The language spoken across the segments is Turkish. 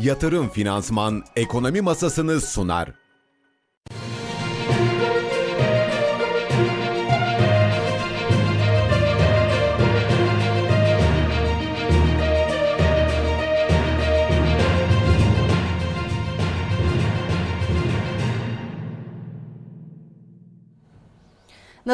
Yatırım Finansman Ekonomi Masasını sunar.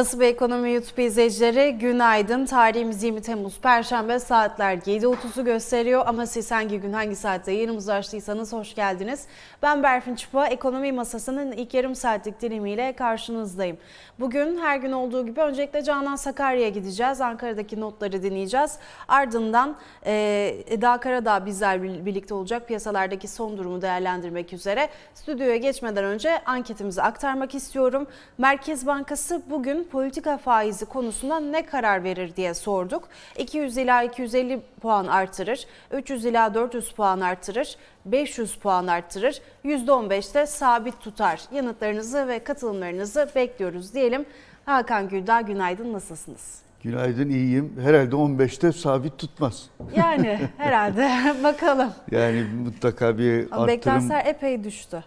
Nasıl bir ekonomi YouTube izleyicileri günaydın. Tarihimiz 20 Temmuz Perşembe saatler 7.30'u gösteriyor ama siz hangi gün hangi saatte yayınımızı açtıysanız hoş geldiniz. Ben Berfin Çıpa, ekonomi masasının ilk yarım saatlik dilimiyle karşınızdayım. Bugün her gün olduğu gibi öncelikle Canan Sakarya'ya gideceğiz. Ankara'daki notları dinleyeceğiz. Ardından e, Eda Karadağ bizler birlikte olacak piyasalardaki son durumu değerlendirmek üzere. Stüdyoya geçmeden önce anketimizi aktarmak istiyorum. Merkez Bankası bugün politika faizi konusunda ne karar verir diye sorduk. 200 ila 250 puan artırır, 300 ila 400 puan artırır, 500 puan artırır, %15'te sabit tutar. Yanıtlarınızı ve katılımlarınızı bekliyoruz diyelim. Hakan Güldağ günaydın nasılsınız? Günaydın iyiyim. Herhalde 15'te sabit tutmaz. Yani herhalde bakalım. Yani mutlaka bir Ama arttırım. Beklentiler epey düştü.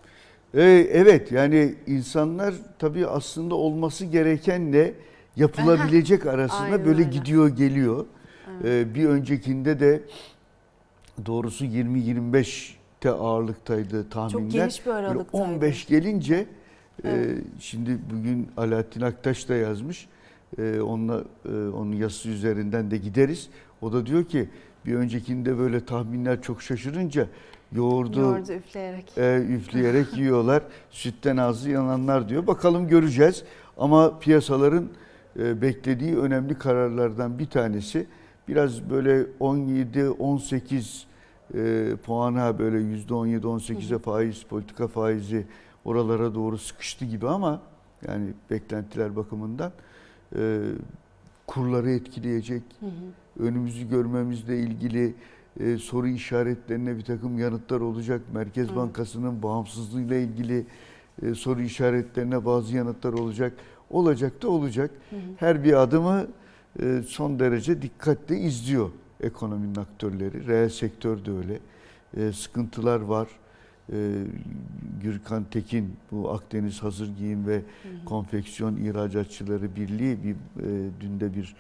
Ee, evet yani insanlar tabii aslında olması gerekenle yapılabilecek arasında Aynen böyle öyle. gidiyor geliyor. Ee, bir öncekinde de doğrusu 20-25'te ağırlıktaydı tahminler. geniş bir Böyle aralıktaydı. 15 gelince Evet. e, şimdi bugün Alaaddin Aktaş da yazmış. E, onunla, e, onun yazısı üzerinden de gideriz. O da diyor ki bir öncekinde böyle tahminler çok şaşırınca yoğurdu, Yoğurdu üfleyerek. e, üfleyerek yiyorlar. Sütten ağzı yananlar diyor. Bakalım göreceğiz. Ama piyasaların e, beklediği önemli kararlardan bir tanesi biraz böyle 17-18 e, puana böyle %17-18'e faiz, politika faizi oralara doğru sıkıştı gibi ama yani beklentiler bakımından e, kurları etkileyecek, önümüzü görmemizle ilgili e, soru işaretlerine bir takım yanıtlar olacak. Merkez Bankası'nın bağımsızlığıyla ilgili e, soru işaretlerine bazı yanıtlar olacak. Olacak da olacak. Her bir adımı e, son derece dikkatle izliyor ekonominin aktörleri. Reel sektör de öyle. E, sıkıntılar var. E, Gürkan Tekin bu Akdeniz Hazır Giyim ve Konfeksiyon İhracatçıları Birliği bir e, dün de bir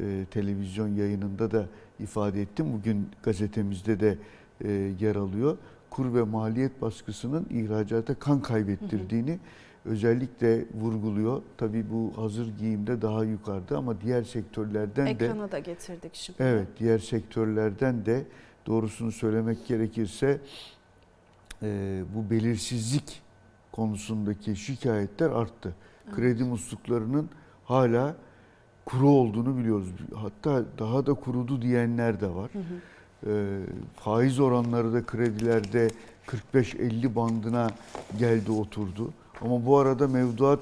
e, televizyon yayınında da ifade ettim. Bugün gazetemizde de e, yer alıyor. Kur ve maliyet baskısının ihracata kan kaybettirdiğini özellikle vurguluyor. Tabii bu hazır giyimde daha yukarıda ama diğer sektörlerden de Ekrana da getirdik şimdi. Evet, diğer sektörlerden de doğrusunu söylemek gerekirse e, bu belirsizlik konusundaki şikayetler arttı. Kredi musluklarının hala kuru olduğunu biliyoruz. Hatta daha da kurudu diyenler de var. E, faiz oranları da kredilerde 45-50 bandına geldi oturdu. Ama bu arada mevduat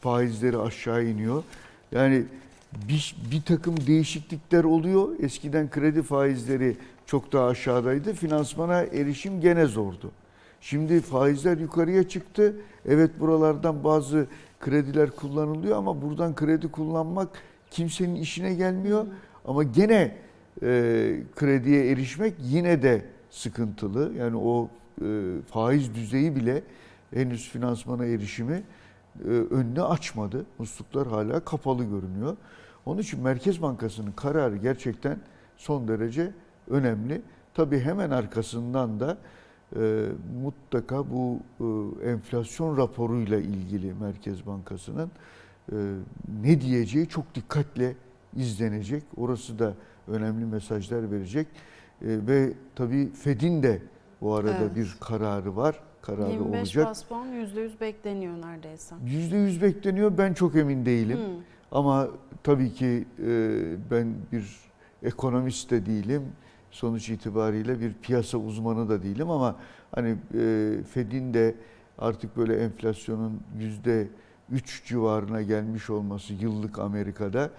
faizleri aşağı iniyor. Yani bir, bir takım değişiklikler oluyor. Eskiden kredi faizleri çok daha aşağıdaydı. Finansmana erişim gene zordu. Şimdi faizler yukarıya çıktı. Evet buralardan bazı krediler kullanılıyor ama buradan kredi kullanmak kimsenin işine gelmiyor. Ama gene e, krediye erişmek yine de sıkıntılı. Yani o e, faiz düzeyi bile henüz finansmana erişimi e, önünü açmadı. Musluklar hala kapalı görünüyor. Onun için Merkez Bankası'nın kararı gerçekten son derece önemli. Tabii hemen arkasından da e, mutlaka bu e, enflasyon raporuyla ilgili Merkez Bankası'nın ne diyeceği çok dikkatle izlenecek. Orası da önemli mesajlar verecek. E, ve tabii Fed'in de bu arada Evet. bir kararı var. Kararı 25 olacak. bas puan %100 bekleniyor neredeyse. %100 bekleniyor. Ben çok emin değilim. Hmm. Ama tabii ki e, ben bir ekonomist de değilim. Sonuç itibariyle bir piyasa uzmanı da değilim ama hani e, Fed'in de artık böyle enflasyonun yüzde 3 civarına gelmiş olması yıllık Amerika'da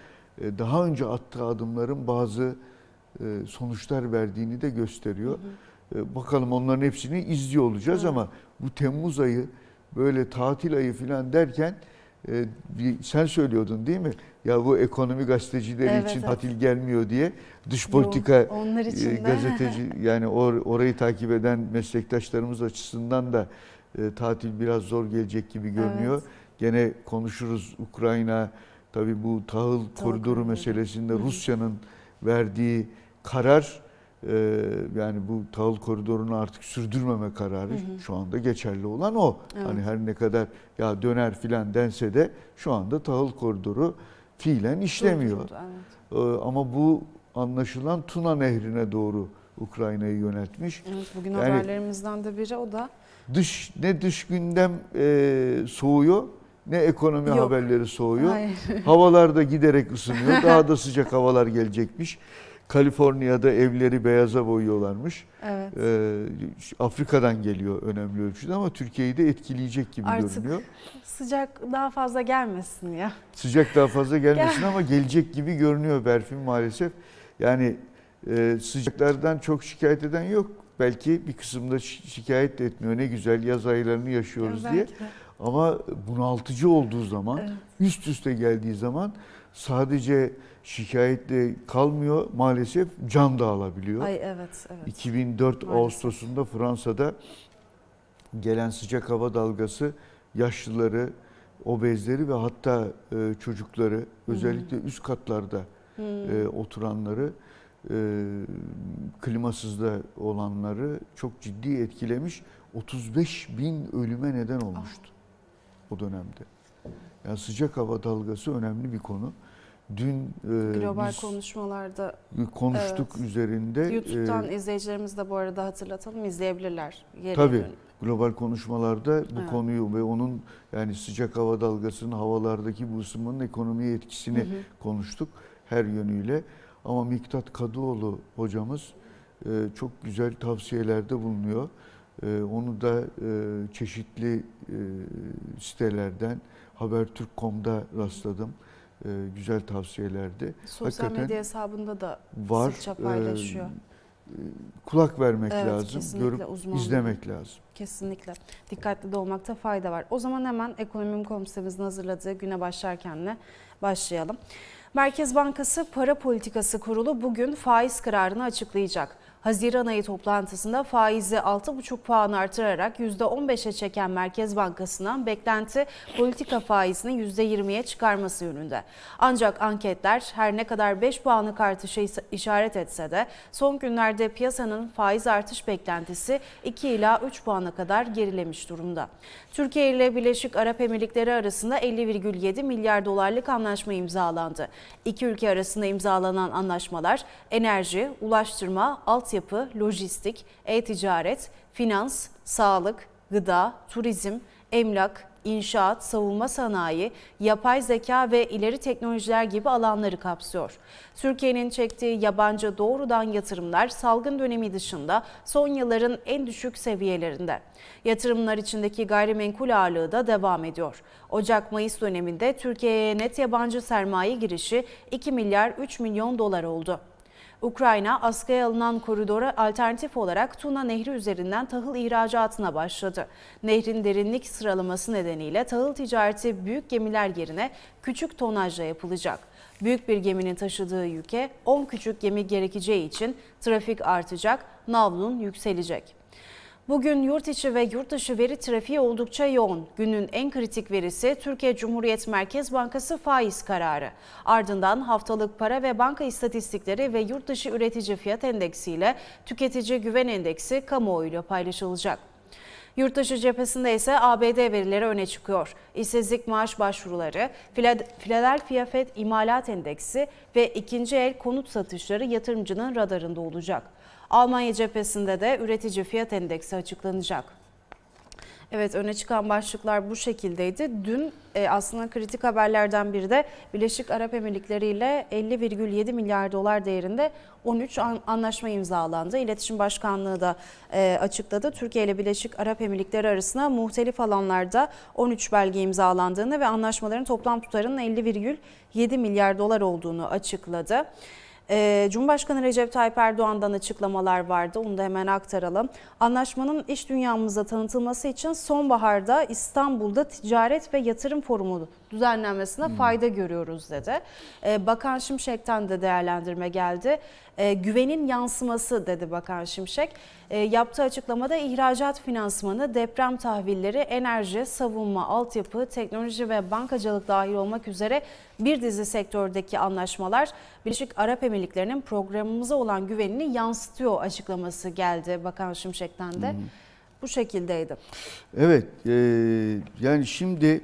e, daha önce attığı adımların bazı e, sonuçlar verdiğini de gösteriyor. E, Bakalım onların hepsini izliyor olacağız Evet. ama bu Temmuz ayı böyle tatil ayı falan derken sen söylüyordun değil mi? Ya bu ekonomi gazetecileri Evet, için evet. tatil gelmiyor diye dış Yok, politika onlar e, için gazeteci yani or- orayı takip eden meslektaşlarımız açısından da tatil biraz zor gelecek gibi görünüyor. Evet. Gene konuşuruz Ukrayna tabii bu tahıl koridoru meselesinde. Rusya'nın verdiği karar e, yani bu tahıl koridorunu artık sürdürmeme kararı Hı hı. şu anda geçerli olan o. Evet. Hani her ne kadar ya döner filan dense de şu anda tahıl koridoru fiilen işlemiyor. Durduruldu, evet. Ee, Ama bu anlaşılan Tuna Nehri'ne doğru Ukrayna'yı yöneltmiş. Evet, bugün Yani- haberlerimizden de biri o da. Dış ne dış gündem e, soğuyor ne ekonomi Yok. haberleri soğuyor. Hayır. Havalar da giderek ısınıyor. Daha da sıcak havalar gelecekmiş. Kaliforniya'da evleri beyaza boyuyorlarmış. Evet. Ee, Afrika'dan geliyor önemli ölçüde ama Türkiye'yi de etkileyecek gibi Artık görünüyor. Sıcak daha fazla gelmesin ya. Sıcak daha fazla gelmesin ama gelecek gibi görünüyor Berfin maalesef. Yani e, sıcaklardan çok şikayet eden yok. Belki bir kısımda şi- şikayet de etmiyor. Ne güzel yaz aylarını yaşıyoruz diye. Belki de. Ama bunaltıcı olduğu zaman, Evet. üst üste geldiği zaman sadece şikayetle kalmıyor maalesef can da alabiliyor. Ay evet evet. 2004 Maalesef. Ağustos'unda Fransa'da gelen sıcak hava dalgası yaşlıları, obezleri ve hatta e, çocukları özellikle üst katlarda Hmm. e, oturanları e, klimasızda olanları çok ciddi etkilemiş. 35 bin ölüme neden olmuştu o dönemde. Yani sıcak hava dalgası önemli bir konu. Dün e, Global biz konuşmalarda konuştuk Evet. üzerinde. YouTube'dan E, izleyicilerimiz de bu arada hatırlatalım izleyebilirler. Geriye Tabii. global konuşmalarda bu Evet. konuyu ve onun yani sıcak hava dalgasının havalardaki bu ısınmanın ekonomiye etkisini Hı hı. konuştuk her yönüyle. Ama Miktat Kadıoğlu hocamız e, çok güzel tavsiyelerde bulunuyor. E, onu da e, çeşitli e, sitelerden Habertürk.com'da rastladım. E, güzel tavsiyelerdi. Sosyal Hakikaten medya hesabında da Var. sıkça paylaşıyor. E, kulak vermek Evet, lazım, görüp uzmanlığı. izlemek lazım. Kesinlikle. Dikkatli de olmakta fayda var. O zaman hemen ekonomi komiserimizin hazırladığı güne başlarkenle başlayalım. Merkez Bankası Para Politikası Kurulu bugün faiz kararını açıklayacak. Haziran ayı toplantısında faizi 6,5 puan artırarak %15'e çeken Merkez Bankası'ndan beklenti politika faizini %20'ye çıkarması yönünde. Ancak anketler her ne kadar 5 puanlık artışa işaret etse de son günlerde piyasanın faiz artış beklentisi 2 ila 3 puana kadar gerilemiş durumda. Türkiye ile Birleşik Arap Emirlikleri arasında 50,7 milyar dolarlık anlaşma imzalandı. İki ülke arasında imzalanan anlaşmalar enerji, ulaştırma, altyapı, lojistik, e-ticaret, finans, sağlık, gıda, turizm, emlak, inşaat, savunma sanayi, yapay zeka ve ileri teknolojiler gibi alanları kapsıyor. Türkiye'nin çektiği yabancı doğrudan yatırımlar salgın dönemi dışında son yılların en düşük seviyelerinde. Yatırımlar içindeki gayrimenkul ağırlığı da devam ediyor. Ocak-Mayıs döneminde Türkiye'ye net yabancı sermaye girişi 2 milyar 3 milyon dolar oldu. Ukrayna askıya alınan koridora alternatif olarak Tuna Nehri üzerinden tahıl ihracatına başladı. Nehrin derinlik sıralaması nedeniyle tahıl ticareti büyük gemiler yerine küçük tonajla yapılacak. Büyük bir geminin taşıdığı yüke 10 küçük gemi gerekeceği için trafik artacak, navlun yükselecek. Bugün yurt içi ve yurt dışı veri trafiği oldukça yoğun. Günün en kritik verisi Türkiye Cumhuriyet Merkez Bankası faiz kararı. Ardından haftalık para ve banka istatistikleri ve yurt dışı üretici fiyat endeksi ile tüketici güven endeksi kamuoyuyla paylaşılacak. Yurtdışı cephesinde ise ABD verileri öne çıkıyor. İşsizlik maaş başvuruları, Philadelphia Fed imalat endeksi ve ikinci el konut satışları yatırımcının radarında olacak. Almanya cephesinde de üretici fiyat endeksi açıklanacak. Evet öne çıkan başlıklar bu şekildeydi. Dün e, aslında kritik haberlerden biri de Birleşik Arap Emirlikleri ile 50,7 milyar dolar değerinde 13 an- anlaşma imzalandı. İletişim Başkanlığı da e, açıkladı. Türkiye ile Birleşik Arap Emirlikleri arasında muhtelif alanlarda 13 belge imzalandığını ve anlaşmaların toplam tutarının 50,7 milyar dolar olduğunu açıkladı. Ee, Cumhurbaşkanı Recep Tayyip Erdoğan'dan açıklamalar vardı. Onu da hemen aktaralım. Anlaşmanın iş dünyamıza tanıtılması için sonbaharda İstanbul'da Ticaret ve Yatırım Forumu düzenlenmesine fayda görüyoruz dedi. Ee, Bakan Şimşek'ten de değerlendirme geldi. Ee, güvenin yansıması dedi Bakan Şimşek. Ee, yaptığı açıklamada ihracat finansmanı, deprem tahvilleri, enerji, savunma, altyapı, teknoloji ve bankacılık dahil olmak üzere bir dizi sektördeki anlaşmalar Birleşik Arap Emirlikleri'nin programımıza olan güvenini yansıtıyor açıklaması geldi Bakan Şimşek'ten de. Bu şekildeydi. Evet, e, yani şimdi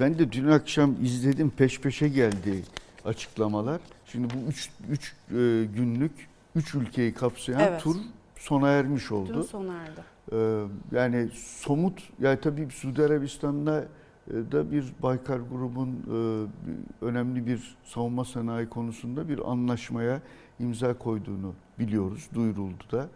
ben de dün akşam izledim peş peşe geldi açıklamalar. Şimdi bu üç, üç e, günlük, üç ülkeyi kapsayan Evet. tur sona ermiş Dün oldu. sona erdi. Ee, yani somut, yani tabii Suudi Arabistan'da e, da bir Baykar grubun e, bir- önemli bir savunma sanayi konusunda bir anlaşmaya imza koyduğunu biliyoruz, duyuruldu da.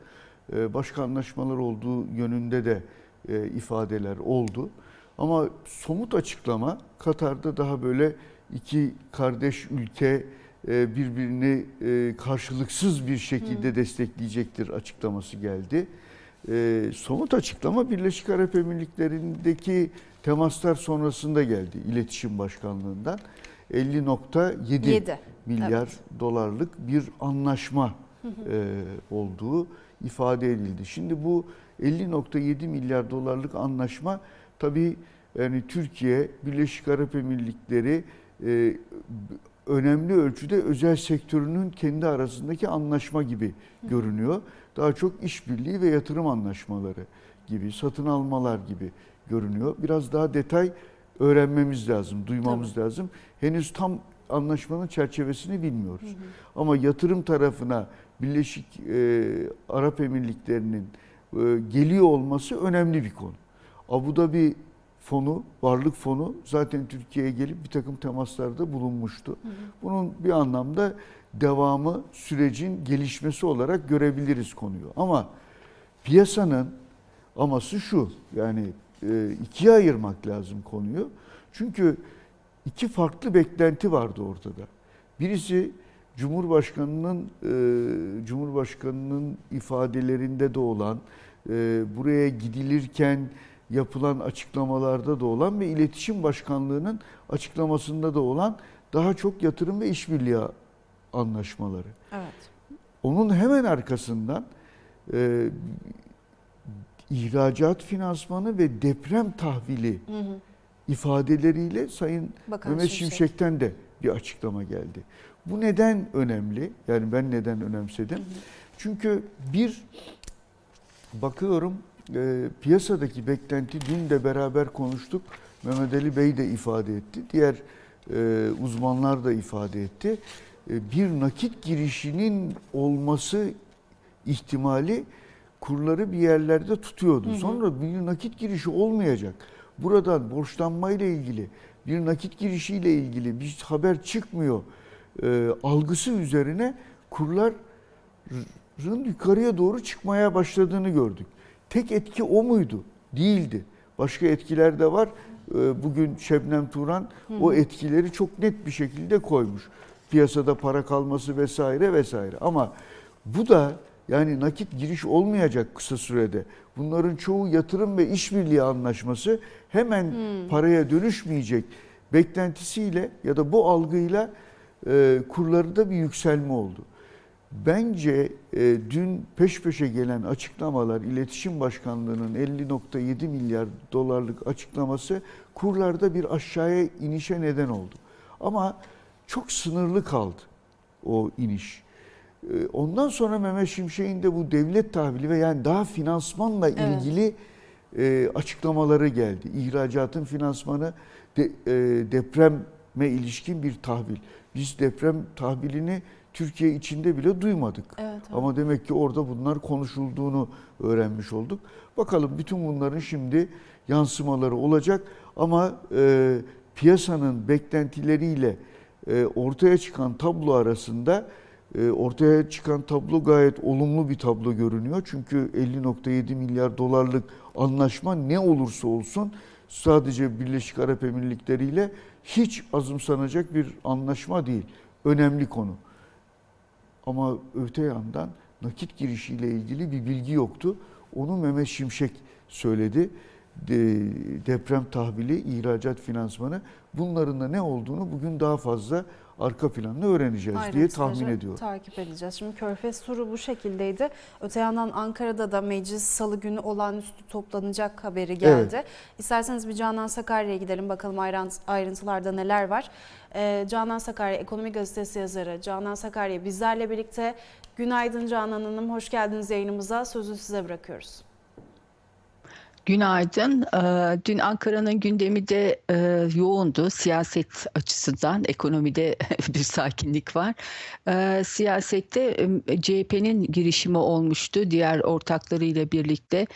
Başka anlaşmalar olduğu yönünde de e, ifadeler oldu. Ama somut açıklama Katar'da daha böyle iki kardeş ülke e, birbirini e, karşılıksız bir şekilde destekleyecektir açıklaması geldi. E, somut açıklama Birleşik Arap Emirlikleri'ndeki temaslar sonrasında geldi İletişim Başkanlığı'ndan. 50.7 Yedi. milyar Evet. dolarlık bir anlaşma e, olduğu ifade edildi. Şimdi bu 50.7 milyar dolarlık anlaşma tabii yani Türkiye, Birleşik Arap Emirlikleri e, önemli ölçüde özel sektörünün kendi arasındaki anlaşma gibi görünüyor. Daha çok işbirliği ve yatırım anlaşmaları gibi, satın almalar gibi görünüyor. Biraz daha detay öğrenmemiz lazım, duymamız lazım. Henüz tam anlaşmanın çerçevesini bilmiyoruz. Ama yatırım tarafına Birleşik e, Arap Emirlikleri'nin e, geliyor olması önemli bir konu. Abu Dhabi fonu, varlık fonu zaten Türkiye'ye gelip bir takım temaslarda bulunmuştu. Bunun bir anlamda devamı sürecin gelişmesi olarak görebiliriz konuyu. Ama piyasanın aması şu yani e, ikiye ayırmak lazım konuyu. Çünkü iki farklı beklenti vardı ortada. Birisi Cumhurbaşkanının e, Cumhurbaşkanının ifadelerinde de olan, e, buraya gidilirken yapılan açıklamalarda da olan ve İletişim Başkanlığı'nın açıklamasında da olan daha çok yatırım ve işbirliği anlaşmaları. Evet. Onun hemen arkasından e, ihracat finansmanı ve deprem tahvili Hı hı. ifadeleriyle Sayın Bakan Mehmet Şimşek. Şimşek'ten de bir açıklama geldi. Bu neden önemli? Yani ben neden önemsedim? Çünkü bir bakıyorum e, piyasadaki beklenti dün de beraber konuştuk. Mehmet Ali Bey de ifade etti. Diğer e, uzmanlar da ifade etti. E, bir nakit girişinin olması ihtimali kurları bir yerlerde tutuyordu. Sonra bir nakit girişi olmayacak. Buradan borçlanmayla ilgili, bir nakit girişiyle ilgili bir haber çıkmıyor e, algısı üzerine kurların yukarıya doğru çıkmaya başladığını gördük. Tek etki o muydu? Değildi. Başka etkiler de var. E, Bugün Şebnem Turan o etkileri çok net bir şekilde koymuş. Piyasada para kalması vesaire vesaire. Ama bu da yani nakit giriş olmayacak kısa sürede. Bunların çoğu yatırım ve işbirliği anlaşması hemen paraya dönüşmeyecek beklentisiyle ya da bu algıyla e, kurlarda bir yükselme oldu. Bence e, dün peş peşe gelen açıklamalar, İletişim Başkanlığı'nın 50.7 milyar dolarlık açıklaması kurlarda bir aşağıya inişe neden oldu. Ama çok sınırlı kaldı o iniş. E, Ondan sonra Mehmet Şimşek'in de bu devlet tahvili ve yani daha finansmanla Evet. ilgili e, açıklamaları geldi. İhracatın finansmanı de, e, depreme ilişkin bir tahvil. Biz deprem tahvilini Türkiye içinde bile duymadık. Evet, evet. Ama demek ki orada bunlar konuşulduğunu öğrenmiş olduk. Bakalım bütün bunların şimdi yansımaları olacak ama e, piyasanın beklentileriyle e, ortaya çıkan tablo arasında e, ortaya çıkan tablo gayet olumlu bir tablo görünüyor. Çünkü 50.7 milyar dolarlık anlaşma ne olursa olsun sadece Birleşik Arap Emirlikleri ile hiç azımsanacak bir anlaşma değil. Önemli konu. Ama öte yandan nakit girişiyle ilgili bir bilgi yoktu. Onu Mehmet Şimşek söyledi. De- deprem tahvili, ihracat finansmanı bunların da ne olduğunu bugün daha fazla arka planını öğreneceğiz diye Ayrıntıları tahmin ediyorum. Takip edeceğiz. Şimdi Körfez turu bu şekildeydi. Öte yandan Ankara'da da meclis salı günü olağanüstü toplanacak haberi geldi. İsterseniz bir Canan Sakarya'ya gidelim bakalım ayrınt- ayrıntılarda neler var. Ee, Canan Sakarya Ekonomi Gazetesi yazarı Canan Sakarya bizlerle birlikte. Günaydın Canan Hanım, hoş geldiniz yayınımıza. Sözü size bırakıyoruz. Günaydın. Ee, Dün Ankara'nın gündemi de e, yoğundu siyaset açısından. Ekonomide bir sakinlik var. Ee, Siyasette CHP'nin girişimi olmuştu. Diğer ortaklarıyla birlikte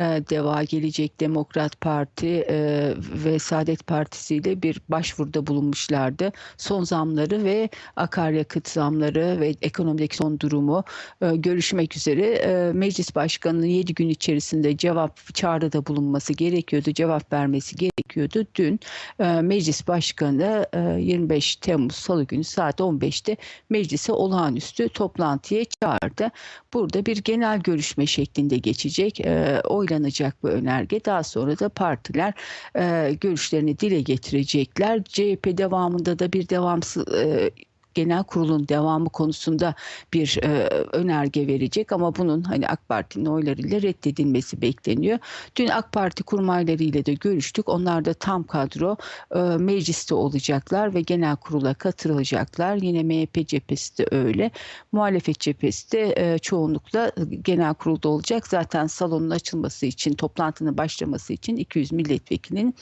e, Deva, Gelecek, Demokrat Parti e, ve Saadet Partisi ile bir başvuruda bulunmuşlardı. Son zamları ve akaryakıt zamları ve ekonomideki son durumu görüşmek üzere Meclis Başkanı'nın 7 gün içerisinde cevap çağrıda bulunması gerekiyordu, cevap vermesi gerekiyordu. Dün e, Meclis Başkanı e, 25 Temmuz Salı günü saat 15'te meclise olağanüstü toplantıya çağırdı. Burada bir genel görüşme şeklinde geçecek, e, oylanacak bu önerge. Daha sonra da partiler e, görüşlerini dile getirecekler. CHP devamında da bir devamsız e, genel kurulun devamı konusunda bir e, önerge verecek ama bunun hani AK Parti'nin oylarıyla reddedilmesi bekleniyor. Dün AK Parti kurmaylarıyla da görüştük. Onlar da tam kadro e, mecliste olacaklar ve genel kurula katılacaklar. Yine MHP cephesi de öyle. Muhalefet cephesi de e, çoğunlukla genel kurulda olacak. Zaten salonun açılması için, toplantının başlaması için 200 milletvekilinin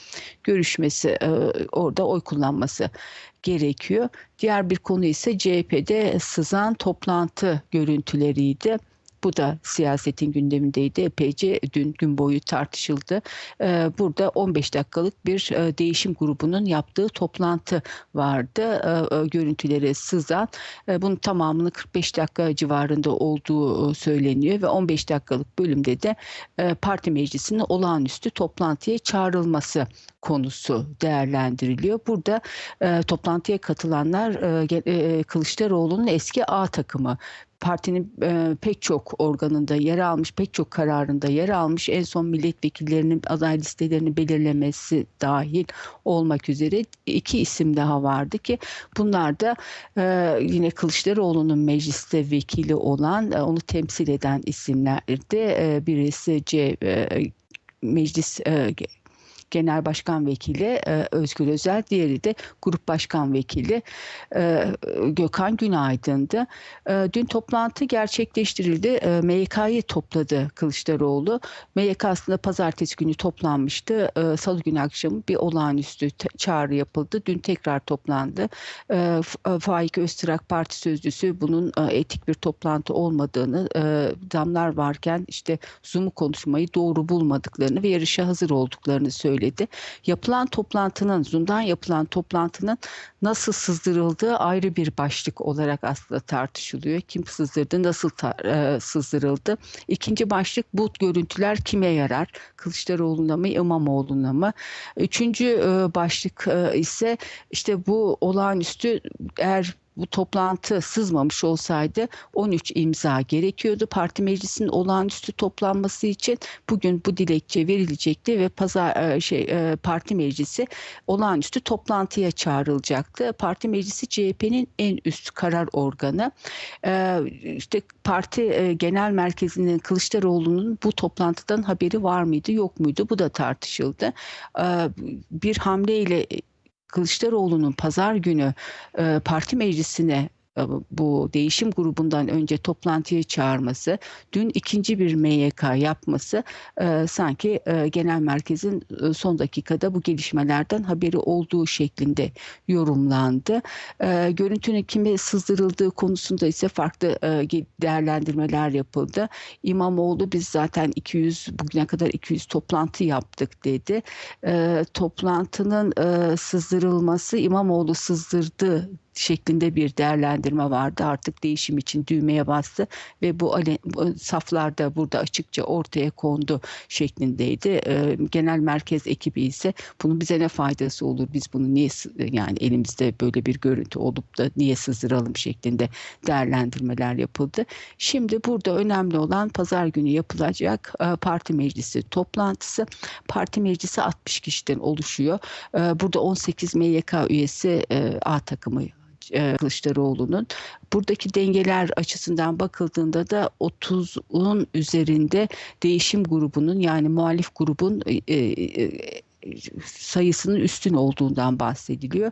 görüşmesi, e, orada oy kullanması gerekiyor. Diğer bir konu ise CHP'de sızan toplantı görüntüleriydi. Bu da siyasetin gündemindeydi. Epeyce dün gün boyu tartışıldı. Ee, Burada 15 dakikalık bir e, değişim grubunun yaptığı toplantı vardı. Ee, e, Görüntüleri sızan. e, Bunun tamamının 45 dakika civarında olduğu söyleniyor ve 15 dakikalık bölümde de parti meclisinin olağanüstü toplantıya çağrılması konusu değerlendiriliyor. Burada toplantıya katılanlar Kılıçdaroğlu'nun eski A takımı partinin e, pek çok organında yer almış, pek çok kararında yer almış. En son milletvekillerinin aday listelerini belirlemesi dahil olmak üzere iki isim daha vardı ki bunlar da e, yine Kılıçdaroğlu'nun mecliste vekili olan, e, onu temsil eden isimlerdi. E, birisi C, e, meclis e, Genel Başkan Vekili e, Özgür Özel, diğeri de Grup Başkan Vekili e, Gökhan Günaydın'dı. E, dün toplantı gerçekleştirildi. E, MYK'yı topladı Kılıçdaroğlu. MYK aslında pazartesi günü toplanmıştı. E, Salı günü akşamı bir olağanüstü çağrı yapıldı. Dün tekrar toplandı. E, e, Faik Öztürk Parti Sözcüsü bunun e, etik bir toplantı olmadığını, e, zamlar varken işte Zoom'u konuşmayı doğru bulmadıklarını ve yarışa hazır olduklarını söyledi. Yapılan toplantının, Zoom'dan yapılan toplantının nasıl sızdırıldığı ayrı bir başlık olarak aslında tartışılıyor. Kim sızdırdı, nasıl ta- e, sızdırıldı? İkinci başlık bu görüntüler kime yarar? Kılıçdaroğlu'na mı, İmamoğlu'na mı? Üçüncü e, başlık e, ise işte bu olağanüstü eğer bu toplantı sızmamış olsaydı 13 imza gerekiyordu. Parti meclisinin olağanüstü toplanması için bugün bu dilekçe verilecekti ve pazar e, şey e, parti meclisi olağanüstü toplantıya çağrılacaktı. Parti meclisi CHP'nin en üst karar organı. E, işte parti genel merkezinin Kılıçdaroğlu'nun bu toplantıdan haberi var mıydı yok muydu bu da tartışıldı. Bir hamleyle Kılıçdaroğlu'nun pazar günü e, parti meclisine bu değişim grubundan önce toplantıya çağırması, dün ikinci bir MYK yapması e, sanki e, genel merkezin e, son dakikada bu gelişmelerden haberi olduğu şeklinde yorumlandı. E, görüntünün kime sızdırıldığı konusunda ise farklı e, değerlendirmeler yapıldı. İmamoğlu biz zaten 200 bugüne kadar 200 toplantı yaptık dedi. E, toplantının e, sızdırılması İmamoğlu sızdırdı şeklinde bir değerlendirme vardı. Artık değişim için düğmeye bastı ve bu, ale, bu saflarda burada açıkça ortaya kondu şeklindeydi. E, genel merkez ekibi ise bunun bize ne faydası olur? Biz bunu niye yani elimizde böyle bir görüntü olup da niye sızdıralım şeklinde değerlendirmeler yapıldı. Şimdi burada önemli olan pazar günü yapılacak e, parti meclisi toplantısı. Parti meclisi 60 kişiden oluşuyor. E, Burada 18 MYK üyesi e, A takımı e, Kılıçdaroğlu'nun. Buradaki dengeler açısından bakıldığında da 30'un üzerinde değişim grubunun yani muhalif grubun e, e, sayısının üstün olduğundan bahsediliyor.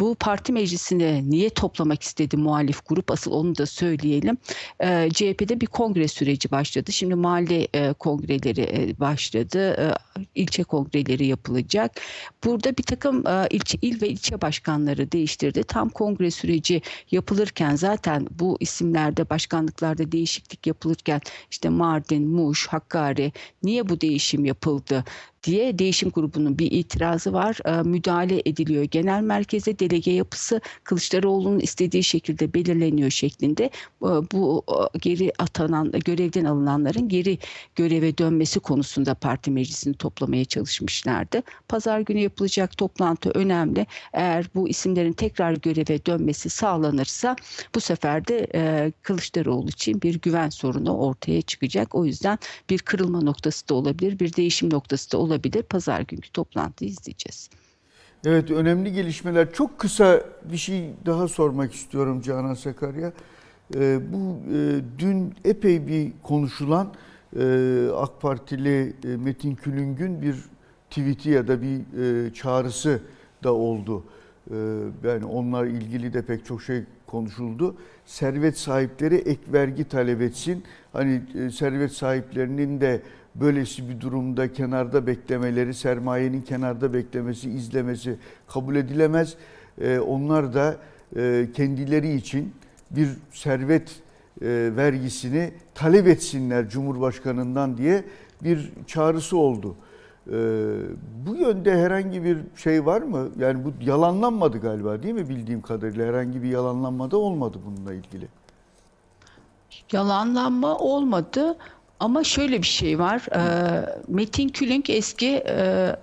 Bu parti meclisine niye toplamak istedi muhalif grup? Asıl onu da söyleyelim. Ee, CHP'de bir kongre süreci başladı. Şimdi mahalle e, kongreleri e, başladı. E, ilçe kongreleri yapılacak. Burada bir takım e, ilçe, il ve ilçe başkanları değiştirdi. Tam kongre süreci yapılırken zaten bu isimlerde başkanlıklarda değişiklik yapılırken işte Mardin, Muş, Hakkari niye bu değişim yapıldı? diye değişim grubunun bir itirazı var. E, müdahale ediliyor. Genel merkeze delege yapısı Kılıçdaroğlu'nun istediği şekilde belirleniyor şeklinde. Bu geri atanan görevden alınanların geri göreve dönmesi konusunda parti meclisini toplamaya çalışmışlardı. Pazar günü yapılacak toplantı önemli. Eğer bu isimlerin tekrar göreve dönmesi sağlanırsa bu sefer de e, Kılıçdaroğlu için bir güven sorunu ortaya çıkacak. O yüzden bir kırılma noktası da olabilir, bir değişim noktası da olabilir. Pazar günkü toplantıyı izleyeceğiz. Evet önemli gelişmeler. Çok kısa bir şey daha sormak istiyorum Canan Sakarya. Ee, bu e, dün epey bir konuşulan e, AK Partili e, Metin Külüng'ün bir tweet'i ya da bir e, çağrısı da oldu. E, yani onunla ilgili de pek çok şey konuşuldu. Servet sahipleri ek vergi talep etsin. Hani e, servet sahiplerinin de böylesi bir durumda kenarda beklemeleri, sermayenin kenarda beklemesi, izlemesi kabul edilemez. Ee, onlar da e, kendileri için bir servet e, vergisini talep etsinler Cumhurbaşkanından diye bir çağrısı oldu. Ee, bu yönde herhangi bir şey var mı? Yani bu yalanlanmadı galiba değil mi bildiğim kadarıyla? Herhangi bir yalanlanma da olmadı bununla ilgili. Yalanlanma olmadı ama şöyle bir şey var. Ee, Metin Külünk eski e,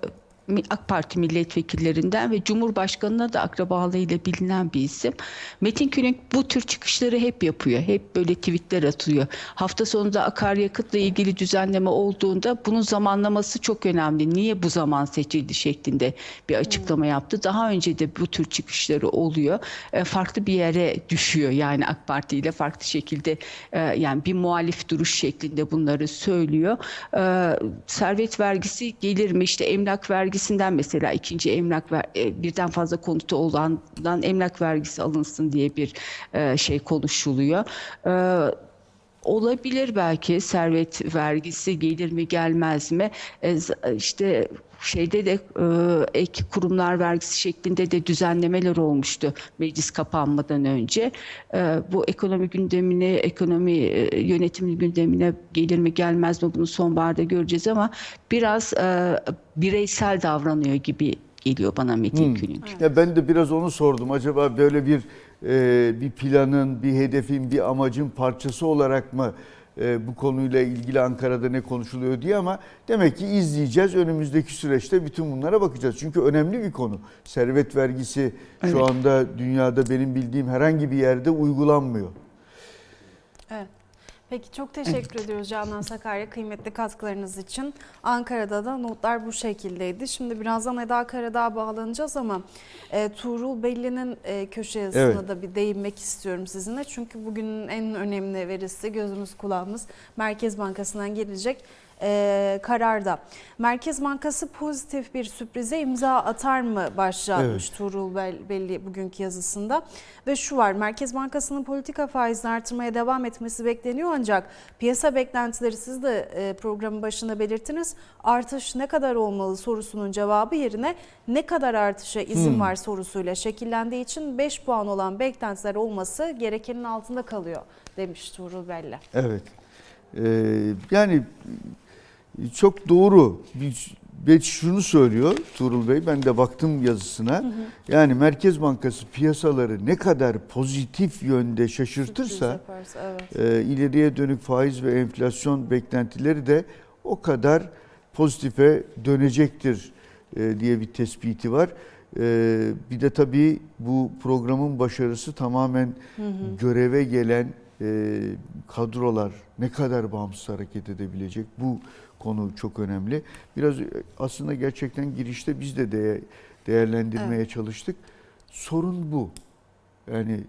AK Parti milletvekillerinden ve Cumhurbaşkanına da akrabalığıyla bilinen bir isim. Metin Külünk bu tür çıkışları hep yapıyor. Hep böyle tweetler atıyor. Hafta sonunda akaryakıtla ilgili düzenleme olduğunda bunun zamanlaması çok önemli. Niye bu zaman seçildi şeklinde bir açıklama yaptı. Daha önce de bu tür çıkışları oluyor. E, farklı bir yere düşüyor yani AK Parti ile farklı şekilde e, yani bir muhalif duruş şeklinde bunları söylüyor. E, servet vergisi gelir mi? İşte emlak vergisinden mesela ikinci emlak ver, e, birden fazla konutu olandan emlak vergisi alınsın diye bir e, şey konuşuluyor. E, olabilir belki servet vergisi gelir mi gelmez mi? E, işte şeyde de e, ek kurumlar vergisi şeklinde de düzenlemeler olmuştu meclis kapanmadan önce. E, bu ekonomi gündemine, ekonomi e, yönetimi gündemine gelir mi gelmez mi bunu sonbaharda göreceğiz ama biraz e, bireysel davranıyor gibi geliyor bana Metin Hmm. Külünk. Ya ben de biraz onu sordum. Acaba böyle bir e, bir planın, bir hedefin, bir amacın parçası olarak mı e, bu konuyla ilgili Ankara'da ne konuşuluyor diye ama demek ki izleyeceğiz. Önümüzdeki süreçte bütün bunlara bakacağız. Çünkü önemli bir konu. Servet vergisi Evet. şu anda dünyada benim bildiğim herhangi bir yerde uygulanmıyor. Evet. Peki çok teşekkür ediyoruz Canan Sakarya kıymetli katkılarınız için. Ankara'da da notlar bu şekildeydi. Şimdi birazdan Eda Karadağ'a bağlanacağız ama e, Tuğrul Belli'nin e, köşe yazısına Evet. da bir değinmek istiyorum sizinle. Çünkü bugünün en önemli verisi gözümüz kulağımız Merkez Bankası'ndan gelecek e, kararda. Merkez Bankası pozitif bir sürprize imza atar mı başlığı atmış Tuğrul Bel- Belli bugünkü yazısında. Ve şu var Merkez Bankası'nın politika faizini artırmaya devam etmesi bekleniyor ancak piyasa beklentileri siz de e, programın başında belirttiniz. Artış ne kadar olmalı sorusunun cevabı yerine ne kadar artışa izin var sorusuyla şekillendiği için 5 puan olan beklentiler olması gerekenin altında kalıyor demiş Tuğrul Belli. Evet. Ee, yani çok doğru. Ve şunu söylüyor Tuğrul Bey, ben de baktım yazısına. Yani Merkez Bankası piyasaları ne kadar pozitif yönde şaşırtırsa yaparsa, evet. e, ileriye dönük faiz ve enflasyon beklentileri de o kadar pozitife dönecektir e, diye bir tespiti var. E, bir de tabii bu programın başarısı tamamen göreve gelen e, kadrolar ne kadar bağımsız hareket edebilecek bu konu çok önemli. Biraz e, aslında gerçekten girişte biz de değe- değerlendirmeye çalıştık. Sorun bu. Yani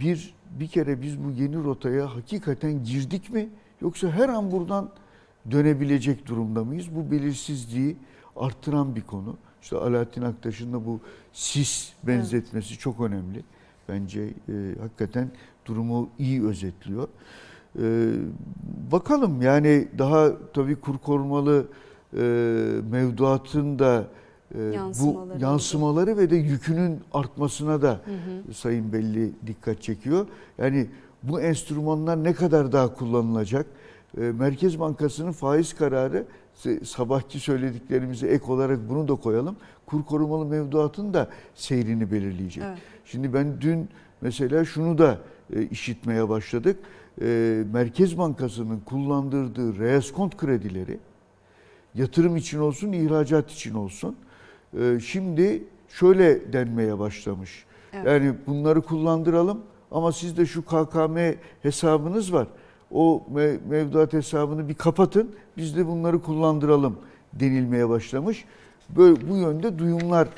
bir bir kere biz bu yeni rotaya hakikaten girdik mi yoksa her an buradan dönebilecek durumda mıyız? Bu belirsizliği arttıran bir konu. İşte Alaaddin Aktaş'ın da bu sis benzetmesi çok önemli. Bence e, hakikaten durumu iyi özetliyor. E, bakalım yani daha tabii kur korumalı e, mevduatın da e, Yansımaları bu yansımaları ve de yükünün artmasına da Sayın Belli dikkat çekiyor. Yani bu enstrümanlar ne kadar daha kullanılacak? E, Merkez Bankası'nın faiz kararı sabahki söylediklerimize ek olarak bunu da koyalım. Kur korumalı mevduatın da seyrini belirleyecek. Evet. Şimdi ben dün mesela şunu da e, işitmeye başladık. E, Merkez Bankası'nın kullandırdığı reeskont kredileri yatırım için olsun, ihracat için olsun. e, Şimdi şöyle denmeye başlamış. Evet. Yani bunları kullandıralım ama sizde şu KKM hesabınız var. O me- mevduat hesabını bir kapatın, biz de bunları kullandıralım denilmeye başlamış. Böyle bu yönde duyumlar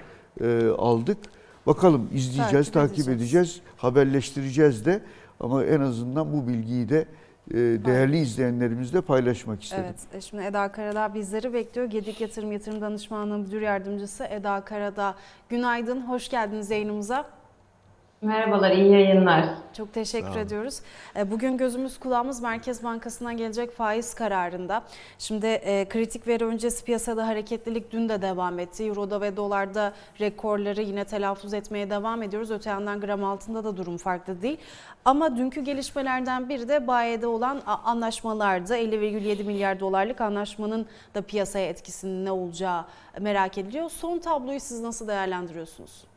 e, aldık. Bakalım izleyeceğiz, Takip takip, edeceğiz. edeceğiz, haberleştireceğiz de ama en azından bu bilgiyi de e, değerli izleyenlerimizle paylaşmak istedim. Evet, e, şimdi Eda Karadağ bizleri bekliyor. Gedik Yatırım Yatırım Danışmanlığı Müdür Yardımcısı Eda Karadağ. Günaydın, hoş geldiniz yayınımıza. Merhabalar, iyi yayınlar. Çok teşekkür ediyoruz. E, Bugün gözümüz kulağımız Merkez Bankası'ndan gelecek faiz kararında. Şimdi e, kritik veri öncesi piyasada hareketlilik dün de devam etti. Euro'da ve dolarda rekorları yine telaffuz etmeye devam ediyoruz. Öte yandan gram altında da durum farklı değil. Ama dünkü gelişmelerden biri de bayede olan a- anlaşmalardı. 50,7 milyar dolarlık anlaşmanın da piyasaya etkisinin ne olacağı merak ediliyor. Son tabloyu siz nasıl değerlendiriyorsunuz?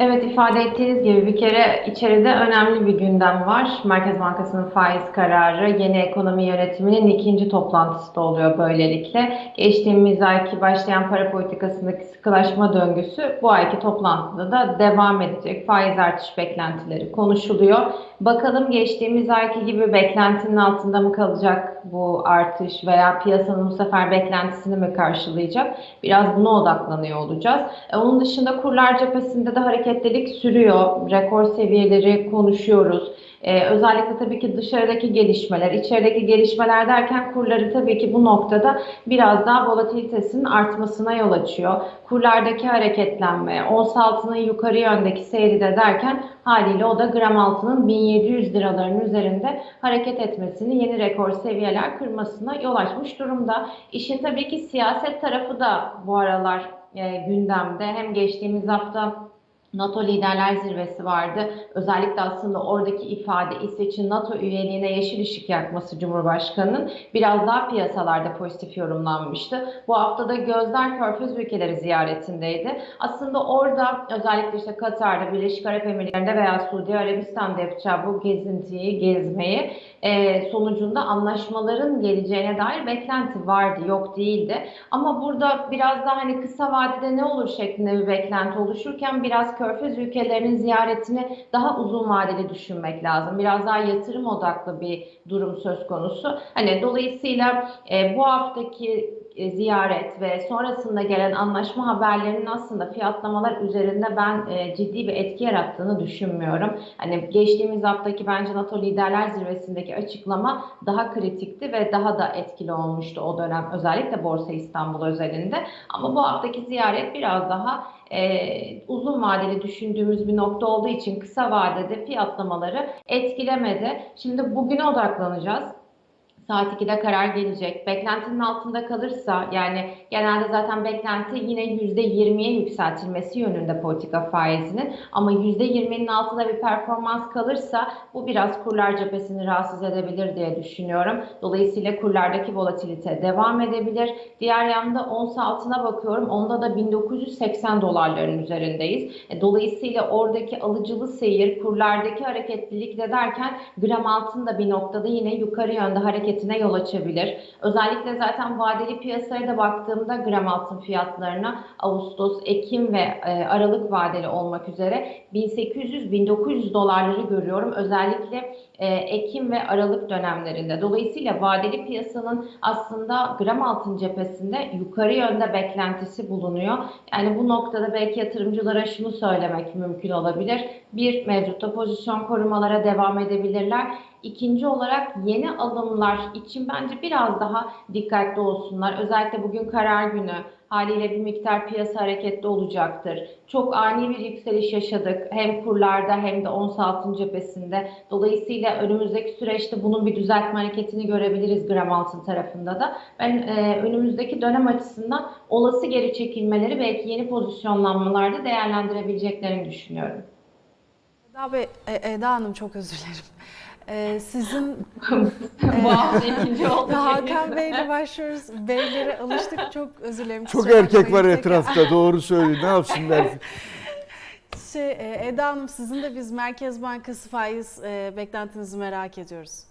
Evet ifade ettiğiniz gibi bir kere içeride önemli bir gündem var. Merkez Bankası'nın faiz kararı yeni ekonomi yönetiminin ikinci toplantısı da oluyor böylelikle. Geçtiğimiz ayki başlayan para politikasındaki sıkılaşma döngüsü bu ayki toplantıda da devam edecek. Faiz artış beklentileri konuşuluyor. Bakalım geçtiğimiz ayki gibi beklentinin altında mı kalacak bu artış veya piyasanın bu sefer beklentisini mi karşılayacak? Biraz buna odaklanıyor olacağız. E, Onun dışında kurlar cephesinde de hareketlilik sürüyor. Rekor seviyeleri konuşuyoruz. Ee, özellikle tabii ki dışarıdaki gelişmeler, içerideki gelişmeler derken kurları tabii ki bu noktada biraz daha volatilitesinin artmasına yol açıyor. Kurlardaki hareketlenme, ons altının yukarı yöndeki seyri de derken haliyle o da gram altının 1700 liraların üzerinde hareket etmesini, yeni rekor seviyeler kırmasına yol açmış durumda. İşin tabii ki siyaset tarafı da bu aralar e, gündemde. Hem geçtiğimiz hafta NATO Liderler Zirvesi vardı. Özellikle aslında oradaki ifade İsveç'in NATO üyeliğine yeşil ışık yakması Cumhurbaşkanı'nın biraz daha piyasalarda pozitif yorumlanmıştı. Bu haftada gözler Körfez ülkeleri ziyaretindeydi. Aslında orada özellikle işte Katar'da, Birleşik Arap Emirlikleri'nde veya Suudi Arabistan'da yapacağı bu gezintiyi, gezmeyi e, sonucunda anlaşmaların geleceğine dair beklenti vardı, yok değildi. Ama burada biraz daha hani kısa vadede ne olur şeklinde bir beklenti oluşurken biraz Körfez ülkelerinin ziyaretini daha uzun vadeli düşünmek lazım. Biraz daha yatırım odaklı bir durum söz konusu. Hani dolayısıyla e, bu haftaki e, ziyaret ve sonrasında gelen anlaşma haberlerinin aslında fiyatlamalar üzerinde ben e, ciddi bir etki yarattığını düşünmüyorum. Hani geçtiğimiz haftaki bence NATO Liderler Zirvesi'ndeki açıklama daha kritikti ve daha da etkili olmuştu o dönem özellikle Borsa İstanbul özelinde. Ama bu haftaki ziyaret biraz daha e, uzun vadeli düşündüğümüz bir nokta olduğu için kısa vadede fiyatlamaları etkilemedi. Şimdi bugüne odaklanacağız. Saat 2'de karar gelecek. Beklentinin altında kalırsa yani genelde zaten beklenti yine %20'ye yükseltilmesi yönünde politika faizinin ama %20'nin altında bir performans kalırsa bu biraz kurlar cephesini rahatsız edebilir diye düşünüyorum. Dolayısıyla kurlardaki volatilite devam edebilir. Diğer yanda ons altına bakıyorum. Onda da 1980 dolarların üzerindeyiz. E, Dolayısıyla oradaki alıcılı seyir kurlardaki hareketlilikle derken gram altın da bir noktada yine yukarı yönde hareketine yol açabilir. Özellikle zaten vadeli piyasaya da baktığımda gram altın fiyatlarına Ağustos, Ekim ve e, Aralık vadeli olmak üzere 1800-1900 dolarları görüyorum. Özellikle e, Ekim ve Aralık dönemlerinde. Dolayısıyla vadeli piyasanın aslında gram altın cephesinde yukarı yönde beklentisi bulunuyor. Yani bu noktada belki yatırımcılara şunu söylemek mümkün olabilir. Bir, mevcutta pozisyon korumalara devam edebilirler. İkinci olarak yeni alımlar için bence biraz daha dikkatli olsunlar. Özellikle bugün karar günü haliyle bir miktar piyasa hareketli olacaktır. Çok ani bir yükseliş yaşadık hem kurlarda hem de ons altın cephesinde. Dolayısıyla önümüzdeki süreçte bunun bir düzeltme hareketini görebiliriz gram altın tarafında da. Ben e, önümüzdeki dönem açısından olası geri çekilmeleri belki yeni pozisyonlanmalarda değerlendirebileceklerini düşünüyorum. Eda, Bey, e, Eda Hanım çok özür dilerim. E, sizin Bu hafta ikinci oldu. Hakan Bey'le başlıyoruz. Beylere alıştık. Çok özür dilerim. Çok kusura erkek var bakmayın. Etrafta doğru söylüyor. Ne yapsınlar? Şey, e, Eda Hanım sizin de biz Merkez Bankası faiz e, beklentinizi merak ediyoruz.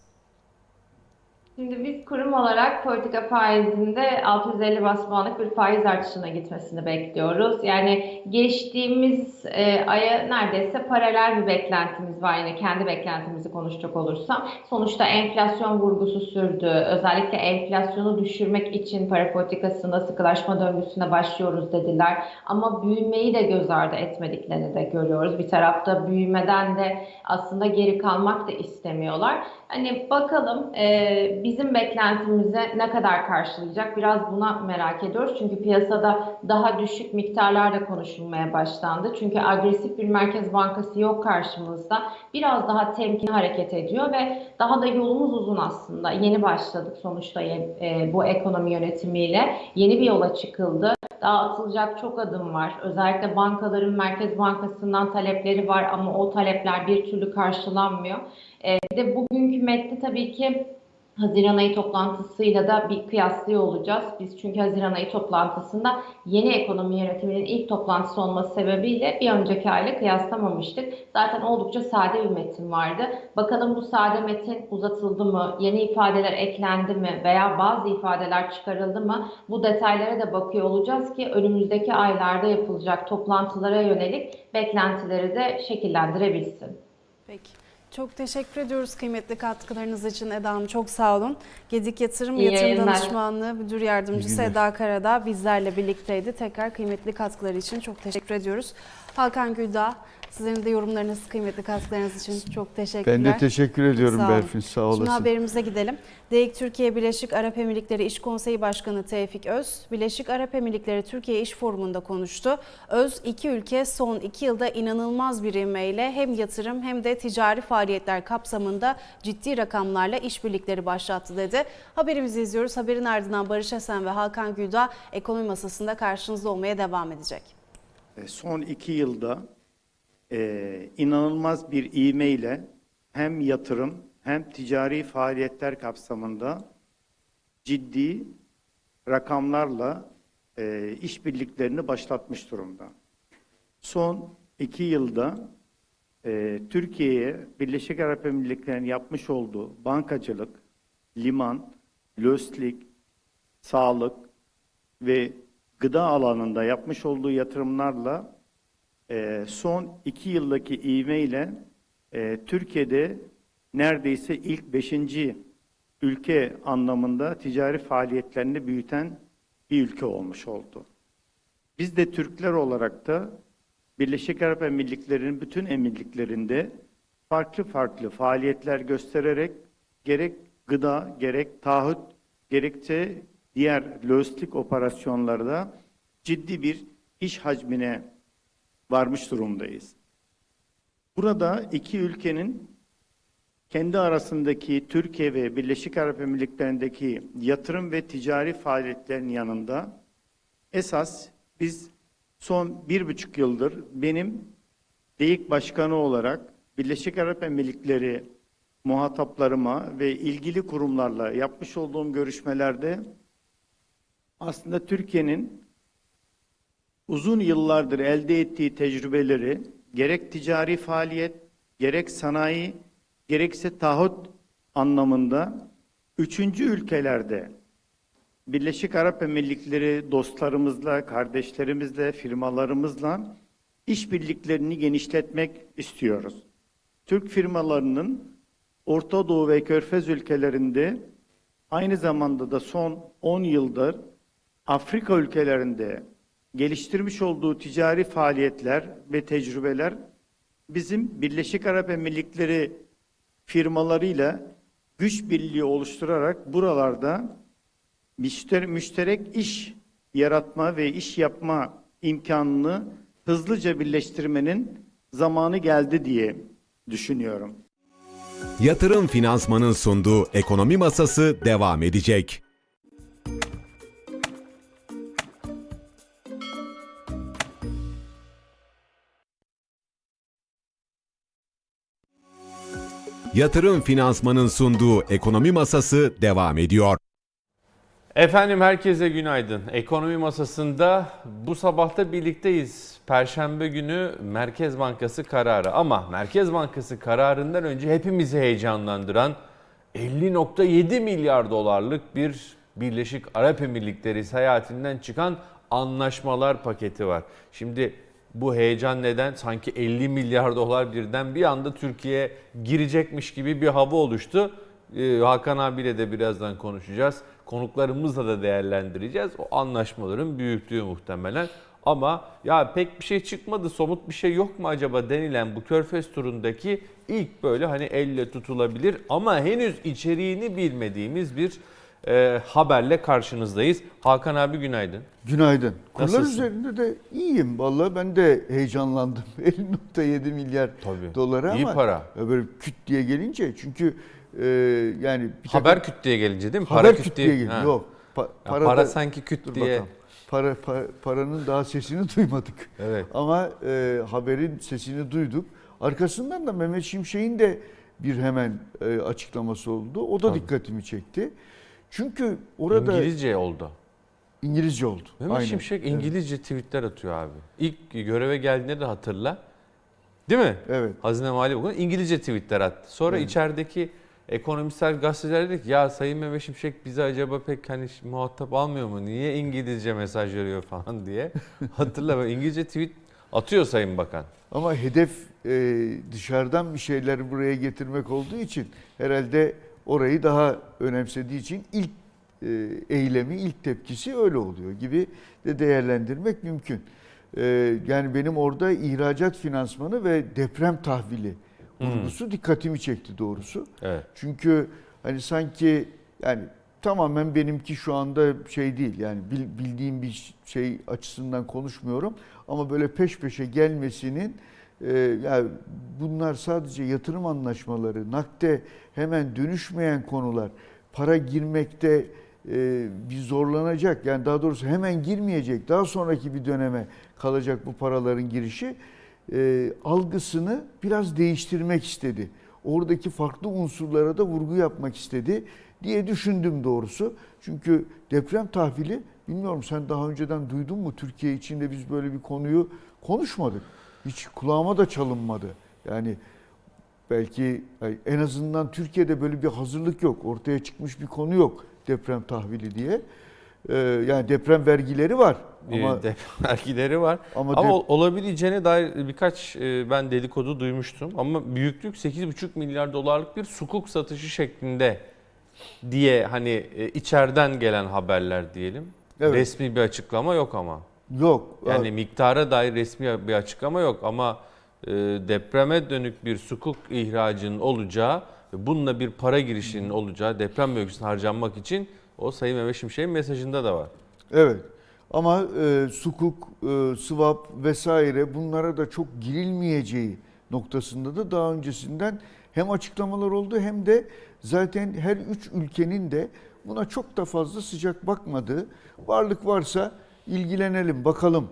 Şimdi biz kurum olarak politika faizinde 650 bas puanlık bir faiz artışına gitmesini bekliyoruz. Yani geçtiğimiz e, aya neredeyse paralel bir beklentimiz var. Yine kendi beklentimizi konuşacak olursam. Sonuçta enflasyon vurgusu sürdü. Özellikle enflasyonu düşürmek için para politikasında sıkılaşma döngüsüne başlıyoruz dediler. Ama büyümeyi de göz ardı etmediklerini de görüyoruz. Bir tarafta büyümeden de aslında geri kalmak da istemiyorlar. Hani bakalım e, bizim beklentimize ne kadar karşılayacak biraz buna merak ediyoruz. Çünkü piyasada daha düşük miktarlarda konuşulmaya başlandı. Çünkü agresif bir merkez bankası yok karşımızda. Biraz daha temkinli hareket ediyor ve daha da yolumuz uzun aslında. Yeni başladık sonuçta e, bu ekonomi yönetimiyle. Yeni bir yola çıkıldı. Daha atılacak çok adım var. Özellikle bankaların Merkez Bankası'ndan talepleri var ama o talepler bir türlü karşılanmıyor. Bir de bugünkü metni tabii ki Haziran ayı toplantısıyla da bir kıyaslıyor olacağız. Biz çünkü Haziran ayı toplantısında yeni ekonomi yönetiminin ilk toplantısı olması sebebiyle bir önceki ayla kıyaslamamıştık. Zaten oldukça sade bir metin vardı. Bakalım bu sade metin uzatıldı mı, yeni ifadeler eklendi mi veya bazı ifadeler çıkarıldı mı? Bu detaylara da bakıyor olacağız ki önümüzdeki aylarda yapılacak toplantılara yönelik beklentileri de şekillendirebilsin. Peki. Çok teşekkür ediyoruz kıymetli katkılarınız için Eda Hanım. Çok sağ olun. Gedik Yatırım İyi Yatırım yayınlar. Danışmanlığı Müdür Yardımcısı. Eda Karadağ bizlerle birlikteydi. Tekrar kıymetli katkıları için çok teşekkür ediyoruz. Hakan Güldağ, sizlerin de yorumlarınız, kıymetli katkılarınız için çok teşekkürler. Ben de teşekkür ediyorum Sağ olun. Berfin sağ Şimdi olasın. haberimize gidelim. DEİK Türkiye Birleşik Arap Emirlikleri İş Konseyi Başkanı Tevfik Öz, Birleşik Arap Emirlikleri Türkiye İş Forumu'nda konuştu. Öz, iki ülke son iki yılda inanılmaz bir ivmeyle hem yatırım hem de ticari faaliyetler kapsamında ciddi rakamlarla işbirlikleri başlattı dedi. Haberimizi izliyoruz. Haberin ardından Barış Esen ve Hakan Güldağ ekonomi masasında karşınızda olmaya devam edecek. E, son iki yılda e, inanılmaz bir ivmeyle hem yatırım hem ticari faaliyetler kapsamında ciddi rakamlarla e, işbirliklerini başlatmış durumda. Son iki yılda e, Türkiye'ye Birleşik Arap Emirlikleri'nin yapmış olduğu bankacılık, liman, lojistik, sağlık ve gıda alanında yapmış olduğu yatırımlarla e, son iki yıldaki ivmeyle e, Türkiye'de neredeyse ilk beşinci ülke anlamında ticari faaliyetlerini büyüten bir ülke olmuş oldu. Biz de Türkler olarak da Birleşik Arap Emirlikleri'nin bütün emirliklerinde farklı farklı faaliyetler göstererek gerek gıda, gerek taahhüt, gerekçe diğer lojistik operasyonlarda ciddi bir iş hacmine varmış durumdayız. Burada iki ülkenin kendi arasındaki Türkiye ve Birleşik Arap Emirlikleri'ndeki yatırım ve ticari faaliyetlerin yanında esas biz son bir buçuk yıldır benim DEİK Başkanı olarak Birleşik Arap Emirlikleri muhataplarıma ve ilgili kurumlarla yapmış olduğum görüşmelerde aslında Türkiye'nin uzun yıllardır elde ettiği tecrübeleri gerek ticari faaliyet, gerek sanayi, gerekse taahhüt anlamında üçüncü ülkelerde Birleşik Arap Emirlikleri dostlarımızla, kardeşlerimizle, firmalarımızla işbirliklerini genişletmek istiyoruz. Türk firmalarının Orta Doğu ve Körfez ülkelerinde aynı zamanda da son 10 yıldır Afrika ülkelerinde geliştirmiş olduğu ticari faaliyetler ve tecrübeler bizim Birleşik Arap Emirlikleri firmalarıyla güç birliği oluşturarak buralarda müşter- müşterek iş yaratma ve iş yapma imkanını hızlıca birleştirmenin zamanı geldi diye düşünüyorum. Yatırım Finansman'ın sunduğu Ekonomi Masası devam edecek. Yatırım Finansman'ın sunduğu Ekonomi Masası devam ediyor. Efendim herkese günaydın. Ekonomi masasında bu sabahta birlikteyiz. Perşembe günü Merkez Bankası kararı ama Merkez Bankası kararından önce hepimizi heyecanlandıran 50.7 milyar dolarlık bir Birleşik Arap Emirlikleri seyahatinden çıkan anlaşmalar paketi var. Şimdi bu heyecan neden? Sanki 50 milyar dolar birden bir anda Türkiye girecekmiş gibi bir hava oluştu. Ee, Hakan abiyle de birazdan konuşacağız. Konuklarımızla da değerlendireceğiz. O anlaşmaların büyüklüğü muhtemelen. Ama ya pek bir şey çıkmadı, somut bir şey yok mu acaba denilen bu Körfez turundaki ilk böyle hani elle tutulabilir ama henüz içeriğini bilmediğimiz bir e, haberle karşınızdayız. Hakan abi günaydın. Günaydın. Kurlar Nasılsın? üzerinde de iyiyim. Vallahi ben de heyecanlandım. 50.7 milyar Tabii. dolara İyi ama para. böyle küt diye gelince çünkü e, yani bir takım- Haber küt diye gelince değil mi? haber küt diye. Ha. Yok. Pa- para, para da- sanki küt dur diye. bakalım. Para, pa- paranın daha sesini duymadık. Evet. Ama e, haberin sesini duyduk. Arkasından da Mehmet Şimşek'in de bir hemen e, açıklaması oldu. O da Tabii. dikkatimi çekti. Çünkü orada İngilizce oldu. İngilizce oldu. Mehmet Aynen. Şimşek Evet. İngilizce tweetler atıyor abi. İlk göreve geldiğinde de hatırla. Değil mi? Evet. Hazine Maliye Bakanı İngilizce tweetler attı. Sonra Evet. içerideki ekonomistler gazeteler dedi ki ya Sayın Mehmet Şimşek bizi acaba pek hani muhatap almıyor mu? Niye İngilizce mesaj veriyor falan diye. Hatırla böyle İngilizce tweet atıyor Sayın Bakan. Ama hedef e, dışarıdan bir şeyleri buraya getirmek olduğu için herhalde orayı daha önemsediği için ilk e, eylemi, ilk tepkisi öyle oluyor gibi de değerlendirmek mümkün. E, yani benim orada ihracat finansmanı ve deprem tahvili vurgusu dikkatimi çekti doğrusu. Evet. Çünkü hani sanki yani tamamen benimki şu anda şey değil yani bil- bildiğim bir şey açısından konuşmuyorum ama böyle peş peşe gelmesinin e, yani bunlar sadece yatırım anlaşmaları, nakde hemen dönüşmeyen konular, para girmekte e, bir zorlanacak yani daha doğrusu hemen girmeyecek daha sonraki bir döneme kalacak bu paraların girişi e, algısını biraz değiştirmek istedi. Oradaki farklı unsurlara da vurgu yapmak istedi diye düşündüm doğrusu. Çünkü deprem tahvili bilmiyorum sen daha önceden duydun mu Türkiye içinde biz böyle bir konuyu konuşmadık. Hiç kulağıma da çalınmadı. Yani belki en azından Türkiye'de böyle bir hazırlık yok. Ortaya çıkmış bir konu yok deprem tahvili diye. Ee, yani deprem vergileri var ama Ama vergileri var. ama, Ama dep- ol- olabileceğine dair birkaç e, ben dedikodu duymuştum. Ama büyüklük 8,5 milyar dolarlık bir sukuk satışı şeklinde diye hani e, içeriden gelen haberler diyelim. Evet. Resmi bir açıklama yok ama. Yok. Yani miktara dair resmi bir açıklama yok ama e, depreme dönük bir sukuk ihracının olacağı ve bununla bir para girişinin olacağı deprem bölgesine harcanmak için o Sayın Mehmet Şimşek'in mesajında da var. Evet. Ama e, sukuk, e, swap vesaire bunlara da çok girilmeyeceği noktasında da daha öncesinden hem açıklamalar oldu hem de zaten her üç ülkenin de buna çok da fazla sıcak bakmadığı, varlık varsa ilgilenelim bakalım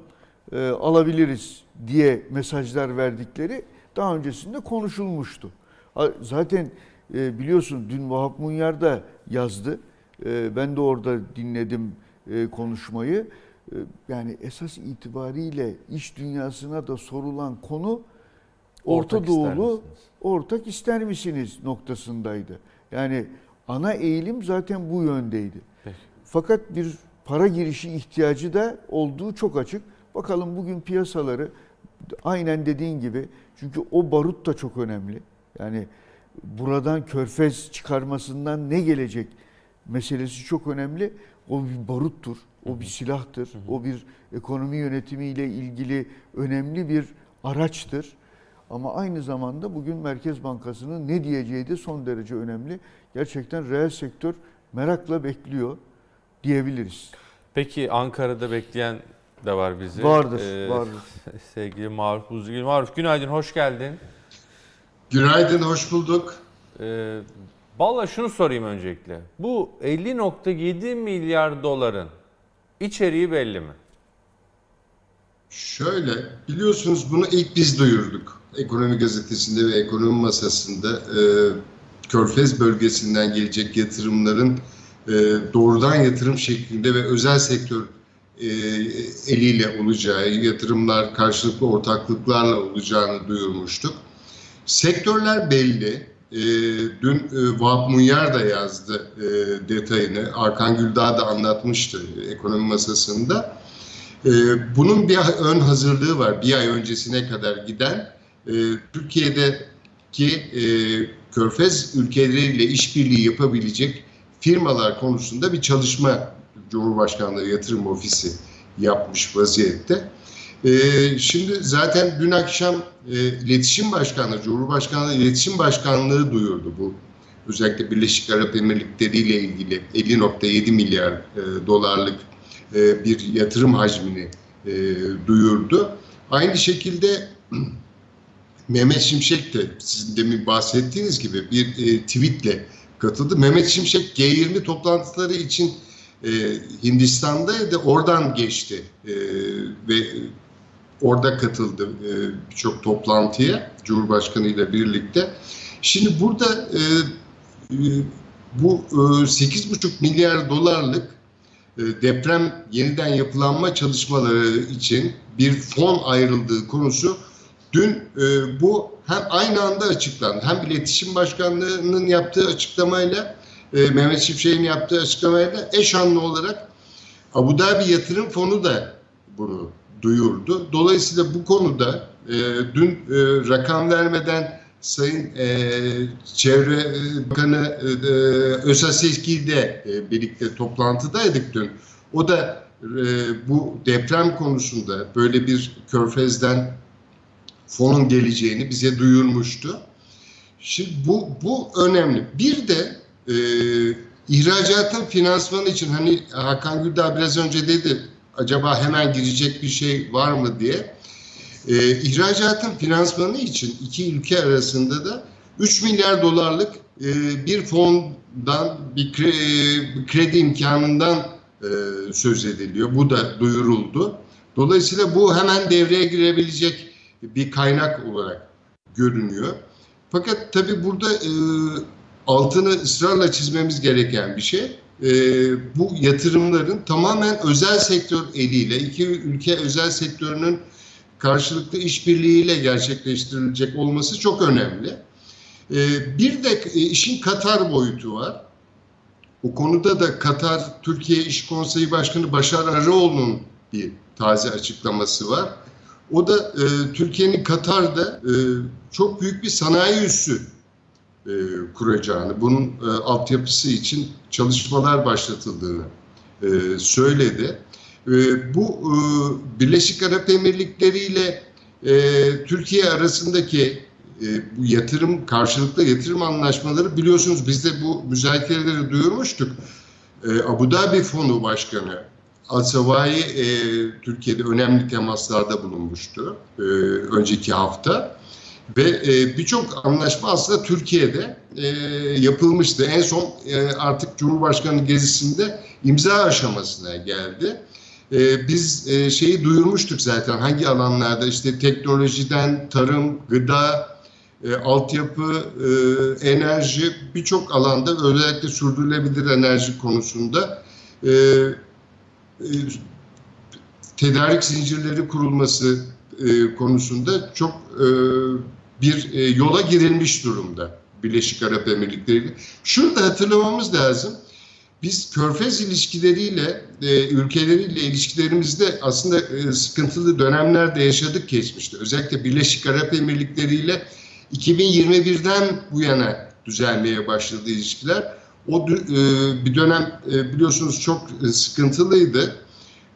e, alabiliriz diye mesajlar verdikleri daha öncesinde konuşulmuştu. Zaten e, biliyorsun dün Vahap Munyar da yazdı. E, ben de orada dinledim e, konuşmayı. E, yani esas itibariyle iş dünyasına da sorulan konu Orta Ortak Doğulu ortak ister misiniz noktasındaydı. Yani ana eğilim zaten bu yöndeydi. Peki. Fakat bir para girişi ihtiyacı da olduğu çok açık. Bakalım bugün piyasaları aynen dediğin gibi çünkü o barut da çok önemli. Yani buradan körfez çıkarmasından ne gelecek meselesi çok önemli. O bir baruttur, o bir silahtır, o bir ekonomi yönetimiyle ilgili önemli bir araçtır. Ama aynı zamanda bugün Merkez Bankası'nın ne diyeceği de son derece önemli. Gerçekten reel sektör merakla bekliyor diyebiliriz. Peki Ankara'da bekleyen de var bizi. Vardır, Ee, vardır. Sevgili Maruf Buzgül. Maruf günaydın, hoş geldin. Günaydın, hoş bulduk. Ee, Valla şunu sorayım öncelikle. Bu 50.7 milyar doların içeriği belli mi? Şöyle, biliyorsunuz bunu ilk biz duyurduk. Ekonomi gazetesinde ve ekonomi masasında e, Körfez bölgesinden gelecek yatırımların e, doğrudan yatırım şeklinde ve özel sektör e, eliyle olacağı, yatırımlar karşılıklı ortaklıklarla olacağını duyurmuştuk. Sektörler belli. E, dün e, Vahap Munyar da yazdı detayını. Arkan Güldağ da anlatmıştı ekonomi masasında. Bunun bir ön hazırlığı var. Bir ay öncesine kadar giden. Türkiye'deki Körfez ülkeleriyle işbirliği yapabilecek firmalar konusunda bir çalışma Cumhurbaşkanlığı Yatırım Ofisi yapmış vaziyette. Ee, şimdi zaten dün akşam e, İletişim Başkanlığı, Cumhurbaşkanlığı İletişim Başkanlığı duyurdu bu. Özellikle Birleşik Arap Emirlikleri ile ilgili 50.7 milyar e, dolarlık e, bir yatırım hacmini e, duyurdu. Aynı şekilde Mehmet Şimşek de sizin demin bahsettiğiniz gibi bir tweetle katıldı. Mehmet Şimşek G20 toplantıları için e, Hindistan'daydı. Oradan geçti e, ve orada katıldı e, birçok toplantıya Cumhurbaşkanı ile birlikte. Şimdi burada e, e, bu e, 8,5 milyar dolarlık e, deprem yeniden yapılanma çalışmaları için bir fon ayrıldığı konusu dün e, bu hem aynı anda açıklandı. Hem İletişim Başkanlığı'nın yaptığı açıklamayla e, Mehmet Şimşek'in yaptığı açıklamayla eş anlı olarak Abu Dhabi Yatırım Fonu da bunu duyurdu. Dolayısıyla bu konuda e, dün e, rakam vermeden Sayın e, Çevre e, Bakanı e, Özaseski de e, birlikte toplantıdaydık dün. O da e, bu deprem konusunda böyle bir körfezden fonun geleceğini bize duyurmuştu. Şimdi bu, bu önemli. Bir de e, ihracatın finansmanı için hani Hakan Güldağ biraz önce dedi acaba hemen girecek bir şey var mı diye. E, ihracatın finansmanı için iki ülke arasında da 3 milyar dolarlık e, bir fondan bir kredi, kredi imkanından e, söz ediliyor. Bu da duyuruldu. Dolayısıyla bu hemen devreye girebilecek bir kaynak olarak görünüyor. Fakat tabii burada e, altını ısrarla çizmemiz gereken bir şey. E, bu yatırımların tamamen özel sektör eliyle, iki ülke özel sektörünün karşılıklı işbirliğiyle gerçekleştirilecek olması çok önemli. E, bir de e, işin Katar boyutu var. O konuda da Katar Türkiye İş Konseyi Başkanı Başar Arıoğlu'nun bir taze açıklaması var. O da e, Türkiye'nin Katar'da e, çok büyük bir sanayi üssü e, kuracağını, bunun e, altyapısı için çalışmalar başlatıldığını e, söyledi. E, bu e, Birleşik Arap Emirlikleri ile e, Türkiye arasındaki e, bu yatırım, karşılıklı yatırım anlaşmaları biliyorsunuz biz de bu müzakereleri duyurmuştuk. E, Abu Dhabi Fonu Başkanı Al-Savai e, Türkiye'de önemli temaslarda bulunmuştu e, önceki hafta. Ve e, birçok anlaşma aslında Türkiye'de e, yapılmıştı. En son e, artık Cumhurbaşkanı gezisinde imza aşamasına geldi. E, biz e, şeyi duyurmuştuk zaten hangi alanlarda işte teknolojiden tarım, gıda, e, altyapı, e, enerji birçok alanda özellikle sürdürülebilir enerji konusunda e, e, tedarik zincirleri kurulması e, konusunda çok e, bir e, yola girilmiş durumda Birleşik Arap Emirlikleri. Şunu da hatırlamamız lazım. Biz körfez ilişkileriyle, e, ülkeleriyle ilişkilerimizde aslında e, sıkıntılı dönemlerde yaşadık geçmişte. Özellikle Birleşik Arap Emirlikleri ile 2021'den bu yana düzelmeye başladı ilişkiler. O e, bir dönem e, biliyorsunuz çok e, sıkıntılıydı.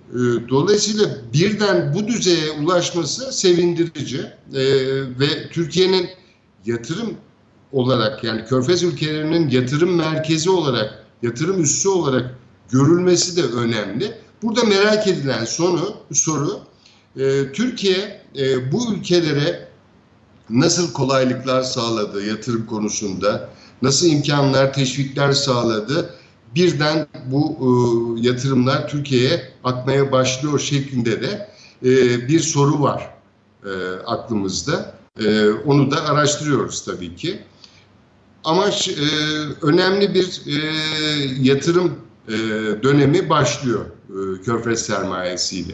E, dolayısıyla birden bu düzeye ulaşması sevindirici e, ve Türkiye'nin yatırım olarak yani Körfez ülkelerinin yatırım merkezi olarak, yatırım üssü olarak görülmesi de önemli. Burada merak edilen sonu, soru e, Türkiye e, bu ülkelere nasıl kolaylıklar sağladı yatırım konusunda, nasıl imkanlar, teşvikler sağladı birden bu e, yatırımlar Türkiye'ye akmaya başlıyor şeklinde de e, bir soru var e, aklımızda. E, onu da araştırıyoruz tabii ki. Ama e, önemli bir e, yatırım e, dönemi başlıyor e, Körfez sermayesiyle.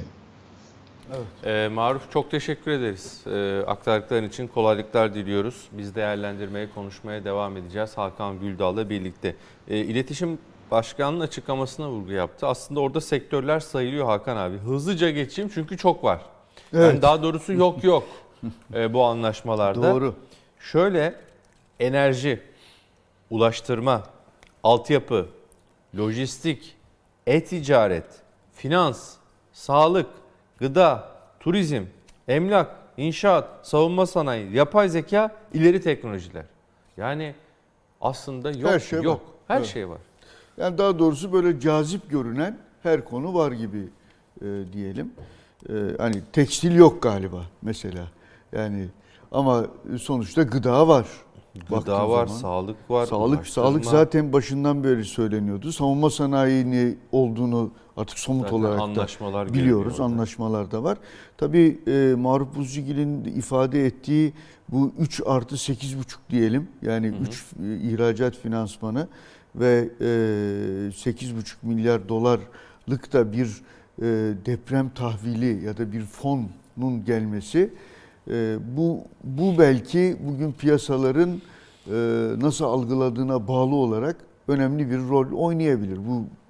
Ee, Maruf çok teşekkür ederiz. Ee, aktardıkların için kolaylıklar diliyoruz. Biz değerlendirmeye, konuşmaya devam edeceğiz Hakan Güldağ'la birlikte. Ee, İletişim Başkanı'nın açıklamasına vurgu yaptı. Aslında orada sektörler sayılıyor Hakan abi. Hızlıca geçeyim çünkü çok var. Evet. Yani daha doğrusu yok yok e, bu anlaşmalarda. Doğru. Şöyle enerji, ulaştırma, altyapı, lojistik, e-ticaret, finans, sağlık, gıda, turizm, emlak, inşaat, savunma sanayi, yapay zeka, ileri teknolojiler. Yani aslında yok Her şey var. yok. Her Evet. şey var. Yani daha doğrusu böyle cazip görünen her konu var gibi e, diyelim. E, hani tekstil yok galiba mesela. Yani ama sonuçta gıda var. Gıda Baktığın var, zaman. sağlık var, Sağlık ulaştırma. sağlık zaten başından beri söyleniyordu. Savunma sanayini olduğunu artık somut Zaten olarak anlaşmalar da biliyoruz. Anlaşmalar da var. Tabii e, Maruf Buzcigil'in ifade ettiği bu 3 artı 8,5 diyelim. Yani 3 ihracat finansmanı ve e, 8,5 milyar dolarlık da bir e, deprem tahvili ya da bir fonun gelmesi e, bu bu belki bugün piyasaların e, nasıl algıladığına bağlı olarak önemli bir rol oynayabilir. Bu e,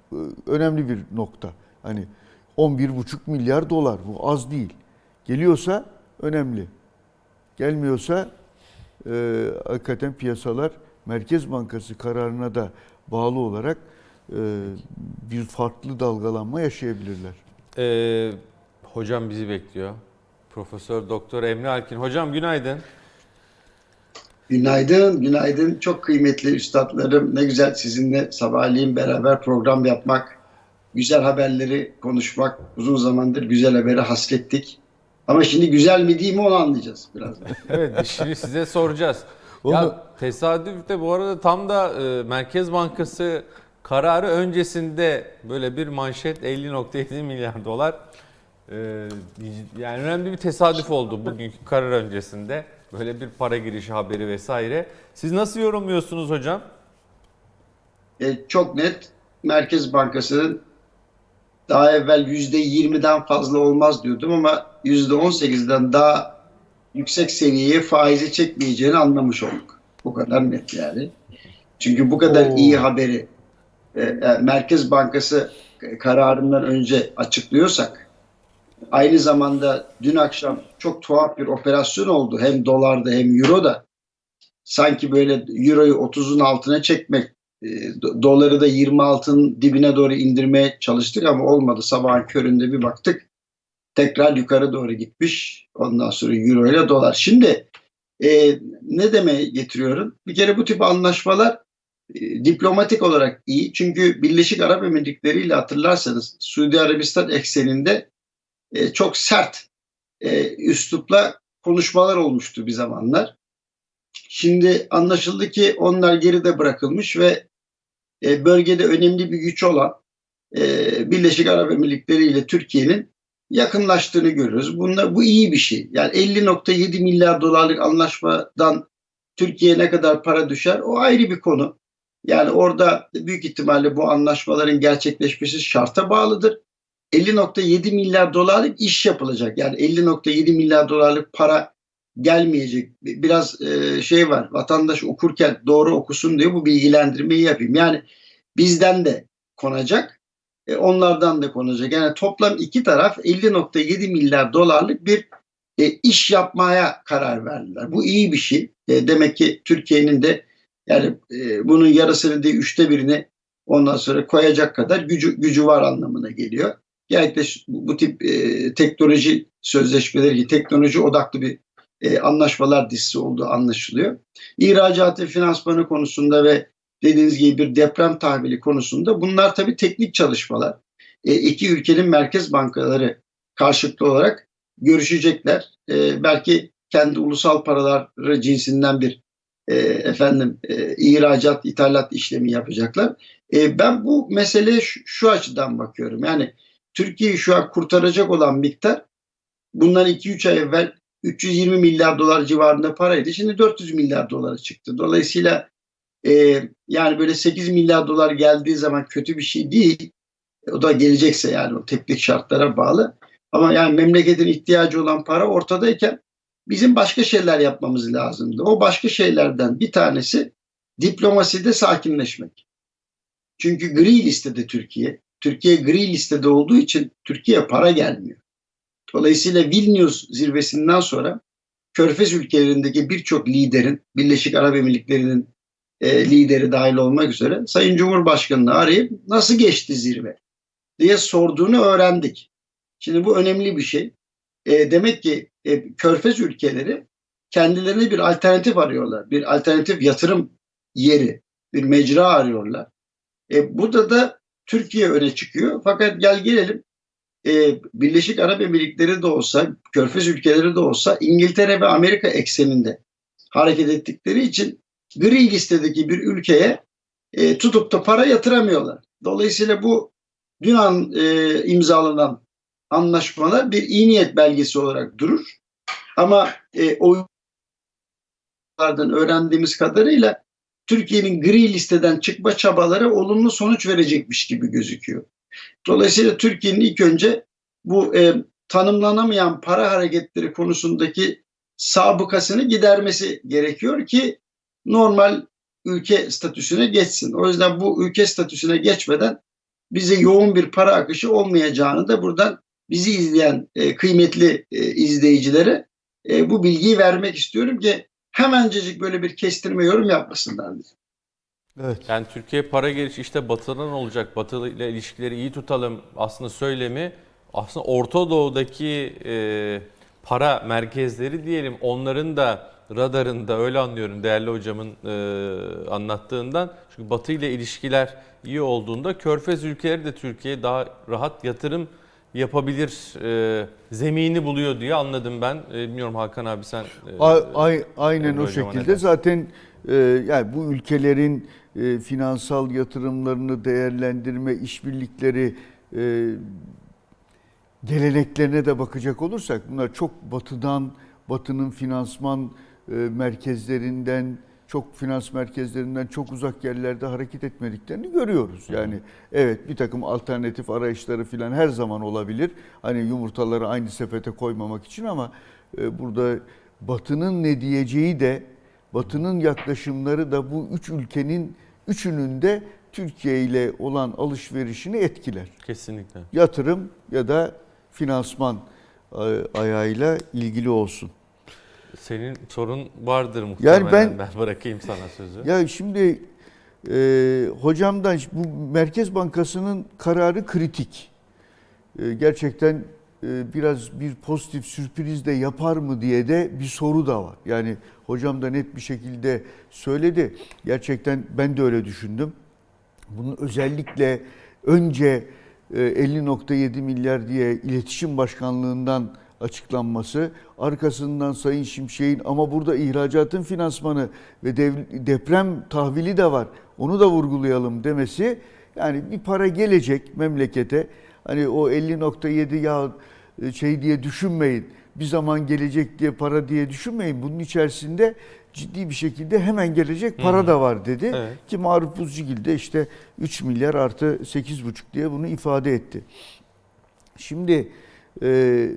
önemli bir nokta. Hani 11,5 milyar dolar bu az değil. Geliyorsa önemli. Gelmiyorsa e, hakikaten piyasalar Merkez Bankası kararına da bağlı olarak e, bir farklı dalgalanma yaşayabilirler. Ee, hocam bizi bekliyor. Profesör Doktor Emre Alkin. Hocam günaydın. Günaydın, günaydın. Çok kıymetli üstadlarım. Ne güzel sizinle sabahleyin beraber program yapmak, güzel haberleri konuşmak. Uzun zamandır güzel haberi hasrettik. Ama şimdi güzel mi değil mi onu anlayacağız birazdan. Evet şimdi size soracağız. Onu- Ya tesadüf de bu arada tam da e, Merkez Bankası kararı öncesinde böyle bir manşet 50.7 milyar dolar. E, yani önemli bir tesadüf oldu bugünkü karar öncesinde. Böyle bir para girişi haberi vesaire. Siz nasıl yorumluyorsunuz hocam? E, çok net Merkez Bankası'nın daha evvel %20'den fazla olmaz diyordum ama %18'den daha yüksek seviyeye faizi çekmeyeceğini anlamış olduk. Bu kadar net yani. Çünkü bu kadar Oo. iyi haberi e, e, Merkez Bankası kararından önce açıklıyorsak aynı zamanda dün akşam çok tuhaf bir operasyon oldu hem dolarda hem euroda. Sanki böyle euroyu 30'un altına çekmek e, do- doları da 26'ın dibine doğru indirmeye çalıştık ama olmadı. Sabahın köründe bir baktık. Tekrar yukarı doğru gitmiş. Ondan sonra euro ile dolar. Şimdi e, ne demeye getiriyorum? Bir kere bu tip anlaşmalar e, diplomatik olarak iyi. Çünkü Birleşik Arap Emirlikleri ile hatırlarsanız Suudi Arabistan ekseninde e, çok sert e, üslupla konuşmalar olmuştu bir zamanlar. Şimdi anlaşıldı ki onlar geride bırakılmış ve e, bölgede önemli bir güç olan e, Birleşik Arap Emirlikleri ile Türkiye'nin yakınlaştığını görüyoruz. Bunlar, bu iyi bir şey. Yani 50.7 milyar dolarlık anlaşmadan Türkiye'ye ne kadar para düşer o ayrı bir konu. Yani orada büyük ihtimalle bu anlaşmaların gerçekleşmesi şarta bağlıdır. 50.7 milyar dolarlık iş yapılacak. Yani 50.7 milyar dolarlık para gelmeyecek. Biraz e, şey var. Vatandaş okurken doğru okusun diye bu bilgilendirmeyi yapayım. Yani bizden de konacak, e, onlardan da konacak. Yani toplam iki taraf 50.7 milyar dolarlık bir e, iş yapmaya karar verdiler. Bu iyi bir şey. E, demek ki Türkiye'nin de yani e, bunun yarısını değil üçte birini ondan sonra koyacak kadar gücü, gücü var anlamına geliyor. Genellikle bu, bu tip e, teknoloji sözleşmeleri, teknoloji odaklı bir e, anlaşmalar dizisi olduğu anlaşılıyor. İhracatı finansmanı konusunda ve dediğiniz gibi bir deprem tahvili konusunda bunlar tabii teknik çalışmalar. E, iki ülkenin merkez bankaları karşılıklı olarak görüşecekler. E, belki kendi ulusal paraları cinsinden bir e, efendim e, ihracat, ithalat işlemi yapacaklar. E, ben bu meseleye şu, şu açıdan bakıyorum. Yani Türkiye'yi şu an kurtaracak olan miktar bundan 2-3 ay evvel 320 milyar dolar civarında paraydı. Şimdi 400 milyar dolara çıktı. Dolayısıyla e, yani böyle 8 milyar dolar geldiği zaman kötü bir şey değil. O da gelecekse yani o teknik şartlara bağlı. Ama yani memleketin ihtiyacı olan para ortadayken bizim başka şeyler yapmamız lazımdı. O başka şeylerden bir tanesi diplomaside sakinleşmek. Çünkü gri listede Türkiye. Türkiye gri listede olduğu için Türkiye para gelmiyor. Dolayısıyla Vilnius zirvesinden sonra Körfez ülkelerindeki birçok liderin, Birleşik Arap Emirlikleri'nin e, lideri dahil olmak üzere Sayın Cumhurbaşkanı'nı arayıp nasıl geçti zirve diye sorduğunu öğrendik. Şimdi bu önemli bir şey. E, demek ki e, Körfez ülkeleri kendilerine bir alternatif arıyorlar. Bir alternatif yatırım yeri, bir mecra arıyorlar. E, burada da Türkiye öne çıkıyor. Fakat gel gelelim e, Birleşik Arap Emirlikleri de olsa, Körfez ülkeleri de olsa İngiltere ve Amerika ekseninde hareket ettikleri için gri listedeki bir ülkeye e, tutup da para yatıramıyorlar. Dolayısıyla bu dün an, e, imzalanan anlaşmalar bir iyi niyet belgesi olarak durur. Ama e, oyunlardan öğrendiğimiz kadarıyla Türkiye'nin gri listeden çıkma çabaları olumlu sonuç verecekmiş gibi gözüküyor. Dolayısıyla Türkiye'nin ilk önce bu e, tanımlanamayan para hareketleri konusundaki sabıkasını gidermesi gerekiyor ki normal ülke statüsüne geçsin. O yüzden bu ülke statüsüne geçmeden bize yoğun bir para akışı olmayacağını da buradan bizi izleyen e, kıymetli e, izleyicilere e, bu bilgiyi vermek istiyorum ki hemencecik böyle bir kestirme yorum yapmasınlar diye. Evet. Yani Türkiye para geliş işte batıdan olacak. Batı ile ilişkileri iyi tutalım aslında söylemi aslında Orta Doğu'daki e, para merkezleri diyelim onların da radarında öyle anlıyorum değerli hocamın e, anlattığından. Çünkü Batı ile ilişkiler iyi olduğunda Körfez ülkeleri de Türkiye'ye daha rahat yatırım yapabilir e, zemini buluyor diye anladım ben. E, bilmiyorum Hakan abi sen. E, A, aynen o şekilde zaten e, yani bu ülkelerin e, finansal yatırımlarını değerlendirme işbirlikleri e, geleneklerine de bakacak olursak bunlar çok batıdan, batının finansman e, merkezlerinden, çok finans merkezlerinden çok uzak yerlerde hareket etmediklerini görüyoruz. Yani evet bir takım alternatif arayışları falan her zaman olabilir. Hani yumurtaları aynı sepete koymamak için ama e, burada Batı'nın ne diyeceği de Batı'nın yaklaşımları da bu üç ülkenin üçünün de Türkiye ile olan alışverişini etkiler. Kesinlikle. Yatırım ya da finansman ayağıyla ilgili olsun. Senin sorun vardır muhtemelen. Yani ben, ben bırakayım sana sözü. Ya şimdi e, hocamdan bu Merkez Bankası'nın kararı kritik. E, gerçekten e, biraz bir pozitif sürpriz de yapar mı diye de bir soru da var. Yani hocam da net bir şekilde söyledi. Gerçekten ben de öyle düşündüm. Bunun özellikle önce 50.7 e, milyar diye iletişim başkanlığından açıklanması, arkasından Sayın Şimşek'in ama burada ihracatın finansmanı ve dev- deprem tahvili de var. Onu da vurgulayalım demesi yani bir para gelecek memlekete. Hani o 50.7 ya e, şey diye düşünmeyin. Bir zaman gelecek diye para diye düşünmeyin. Bunun içerisinde ciddi bir şekilde hemen gelecek para da var dedi. Evet. Ki Maruf Buzcugil de işte 3 milyar artı 8,5 diye bunu ifade etti. Şimdi e,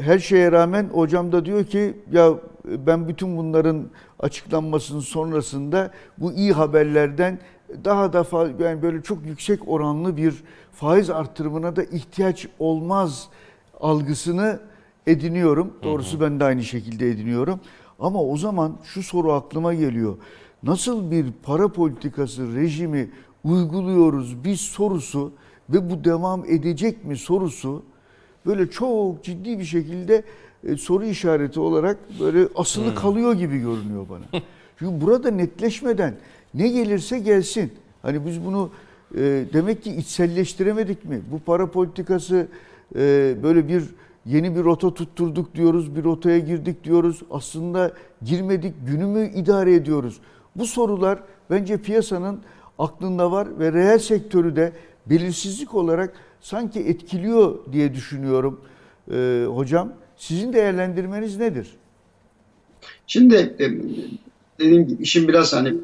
her şeye rağmen hocam da diyor ki ya ben bütün bunların açıklanmasının sonrasında bu iyi haberlerden daha da yani böyle çok yüksek oranlı bir faiz artırımına da ihtiyaç olmaz algısını ediniyorum. Doğrusu ben de aynı şekilde ediniyorum. Ama o zaman şu soru aklıma geliyor. Nasıl bir para politikası rejimi uyguluyoruz biz sorusu ve bu devam edecek mi sorusu böyle çok ciddi bir şekilde e, soru işareti olarak böyle asılı kalıyor gibi görünüyor bana. Çünkü burada netleşmeden ne gelirse gelsin. Hani biz bunu e, demek ki içselleştiremedik mi? Bu para politikası e, böyle bir yeni bir rota tutturduk diyoruz, bir rotaya girdik diyoruz. Aslında girmedik, günümü idare ediyoruz. Bu sorular bence piyasanın aklında var ve reel sektörü de belirsizlik olarak sanki etkiliyor diye düşünüyorum Ee, hocam. Sizin değerlendirmeniz nedir? Şimdi e, dediğim gibi işin biraz hani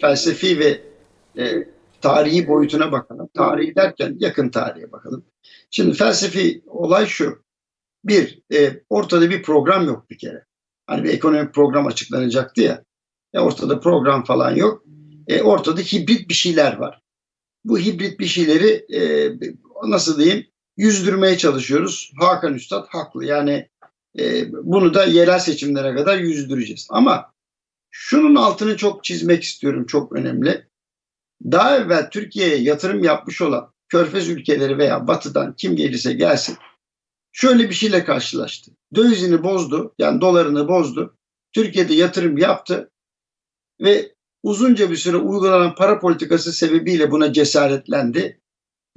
felsefi ve e, tarihi boyutuna bakalım. Tarihi derken yakın tarihe bakalım. Şimdi felsefi olay şu. Bir, e, ortada bir program yok bir kere. Hani bir ekonomik program açıklanacaktı ya. E, ortada program falan yok. E, ortada hibrit bir şeyler var. Bu hibrit bir şeyleri e, nasıl diyeyim yüzdürmeye çalışıyoruz. Hakan Üstad haklı. Yani e, bunu da yerel seçimlere kadar yüzdüreceğiz. Ama şunun altını çok çizmek istiyorum. Çok önemli. Daha evvel Türkiye'ye yatırım yapmış olan Körfez ülkeleri veya Batı'dan kim gelirse gelsin şöyle bir şeyle karşılaştı. Dövizini bozdu, yani dolarını bozdu. Türkiye'de yatırım yaptı ve uzunca bir süre uygulanan para politikası sebebiyle buna cesaretlendi.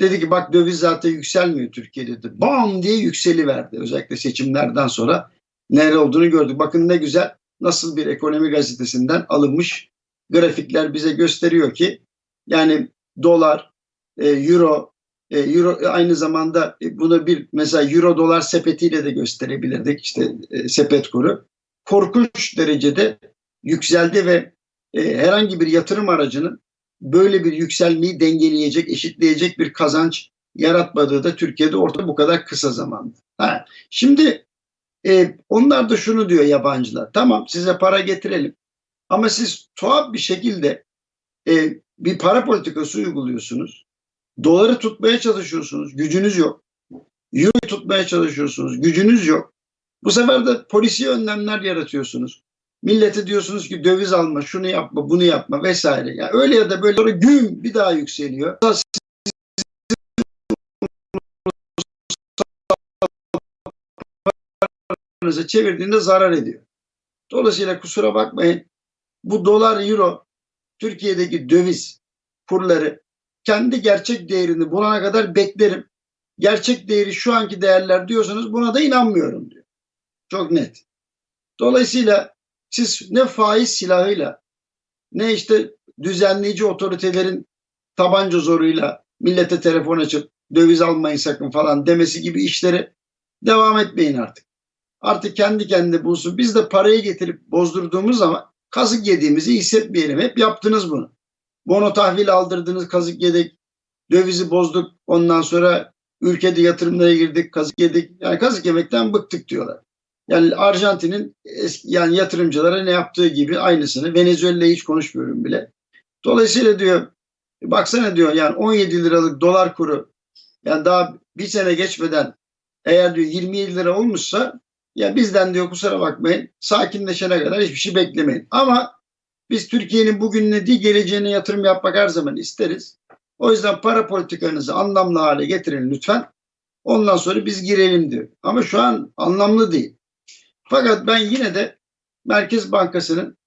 Dedi ki bak döviz zaten yükselmiyor Türkiye'de dedi. Bam diye yükseliverdi. Özellikle seçimlerden sonra neler olduğunu gördük. Bakın ne güzel nasıl bir ekonomi gazetesinden alınmış grafikler bize gösteriyor ki yani dolar, e, euro, e, euro aynı zamanda e, bunu bir mesela euro dolar sepetiyle de gösterebilirdik işte e, sepet kuru. Korkunç derecede yükseldi ve e, herhangi bir yatırım aracının böyle bir yükselmeyi dengeleyecek, eşitleyecek bir kazanç yaratmadığı da Türkiye'de orta bu kadar kısa zamanda. Ha, şimdi e, onlar da şunu diyor yabancılar. Tamam size para getirelim ama siz tuhaf bir şekilde e, bir para politikası uyguluyorsunuz. Doları tutmaya çalışıyorsunuz. Gücünüz yok. Euro'yu tutmaya çalışıyorsunuz. Gücünüz yok. Bu sefer de polisi önlemler yaratıyorsunuz. Millete diyorsunuz ki döviz alma, şunu yapma, bunu yapma vesaire. Yani öyle ya da böyle sonra gün bir daha yükseliyor. Sizin çevirdiğinde zarar ediyor. Dolayısıyla kusura bakmayın. Bu dolar, euro, Türkiye'deki döviz kurları kendi gerçek değerini bulana kadar beklerim. Gerçek değeri şu anki değerler diyorsanız buna da inanmıyorum diyor. Çok net. Dolayısıyla siz ne faiz silahıyla ne işte düzenleyici otoritelerin tabanca zoruyla millete telefon açıp döviz almayın sakın falan demesi gibi işlere devam etmeyin artık. Artık kendi kendine bulsun. Biz de parayı getirip bozdurduğumuz zaman kazık yediğimizi hissetmeyelim. Hep yaptınız bunu. Bono tahvil aldırdınız, kazık yedik. Dövizi bozduk. Ondan sonra ülkede yatırımlara girdik, kazık yedik. Yani kazık yemekten bıktık diyorlar. Yani Arjantin'in yani yatırımcılara ne yaptığı gibi aynısını. Venezuela'yı hiç konuşmuyorum bile. Dolayısıyla diyor baksana diyor yani 17 liralık dolar kuru yani daha bir sene geçmeden eğer diyor 27 lira olmuşsa ya bizden diyor kusura bakmayın sakinleşene kadar hiçbir şey beklemeyin. Ama biz Türkiye'nin bugününe değil geleceğine yatırım yapmak her zaman isteriz. O yüzden para politikanızı anlamlı hale getirin lütfen. Ondan sonra biz girelim diyor. Ama şu an anlamlı değil. Fakat ben yine de Merkez Bankası'nın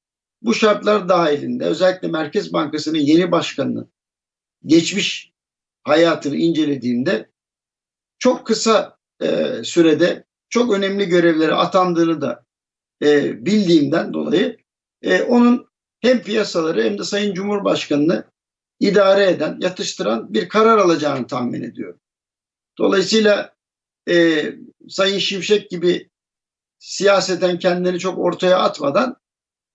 bu şartlar dahilinde özellikle Merkez Bankası'nın yeni başkanının geçmiş hayatını incelediğimde çok kısa e, sürede çok önemli görevlere atandığını da e, bildiğimden dolayı e, onun hem piyasaları hem de Sayın Cumhurbaşkanı'nı idare eden, yatıştıran bir karar alacağını tahmin ediyorum. Dolayısıyla e, Sayın Şimşek gibi siyaseten kendini çok ortaya atmadan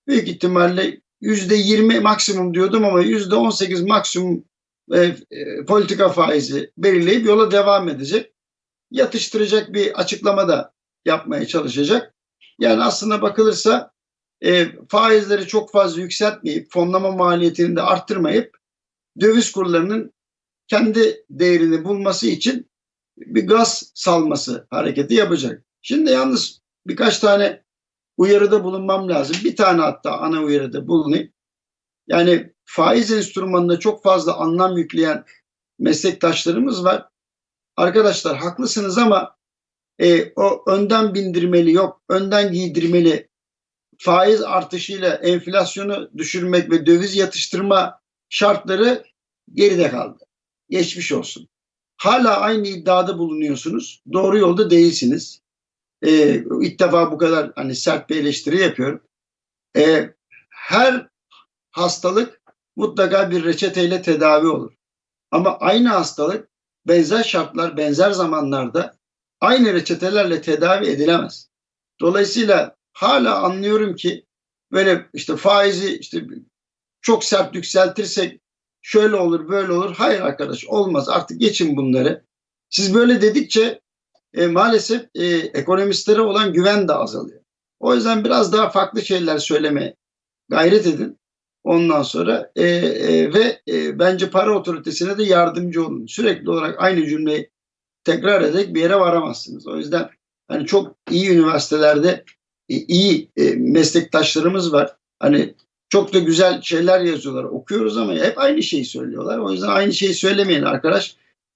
büyük ihtimalle yüzde yirmi maksimum diyordum ama yüzde on sekiz maksimum e, e, politika faizi belirleyip yola devam edecek. Yatıştıracak bir açıklama da yapmaya çalışacak. Yani aslında bakılırsa e, faizleri çok fazla yükseltmeyip fonlama maliyetini de arttırmayıp döviz kurlarının kendi değerini bulması için bir gaz salması hareketi yapacak. Şimdi yalnız birkaç tane uyarıda bulunmam lazım. Bir tane hatta ana uyarıda bulunayım. Yani faiz enstrümanına çok fazla anlam yükleyen meslektaşlarımız var. Arkadaşlar haklısınız ama e, o önden bindirmeli yok, önden giydirmeli faiz artışıyla enflasyonu düşürmek ve döviz yatıştırma şartları geride kaldı. Geçmiş olsun. Hala aynı iddiada bulunuyorsunuz. Doğru yolda değilsiniz. Ee, ilk defa bu kadar hani sert bir eleştiri yapıyorum. Ee, her hastalık mutlaka bir reçeteyle tedavi olur. Ama aynı hastalık benzer şartlar, benzer zamanlarda aynı reçetelerle tedavi edilemez. Dolayısıyla hala anlıyorum ki böyle işte faizi işte çok sert yükseltirsek şöyle olur böyle olur. Hayır arkadaş olmaz artık geçin bunları. Siz böyle dedikçe e, maalesef e, ekonomistlere olan güven de azalıyor. O yüzden biraz daha farklı şeyler söylemeye gayret edin. Ondan sonra e, e, ve e, bence para otoritesine de yardımcı olun. Sürekli olarak aynı cümleyi tekrar ederek bir yere varamazsınız. O yüzden hani çok iyi üniversitelerde e, iyi e, meslektaşlarımız var. Hani çok da güzel şeyler yazıyorlar. Okuyoruz ama hep aynı şeyi söylüyorlar. O yüzden aynı şeyi söylemeyin arkadaş.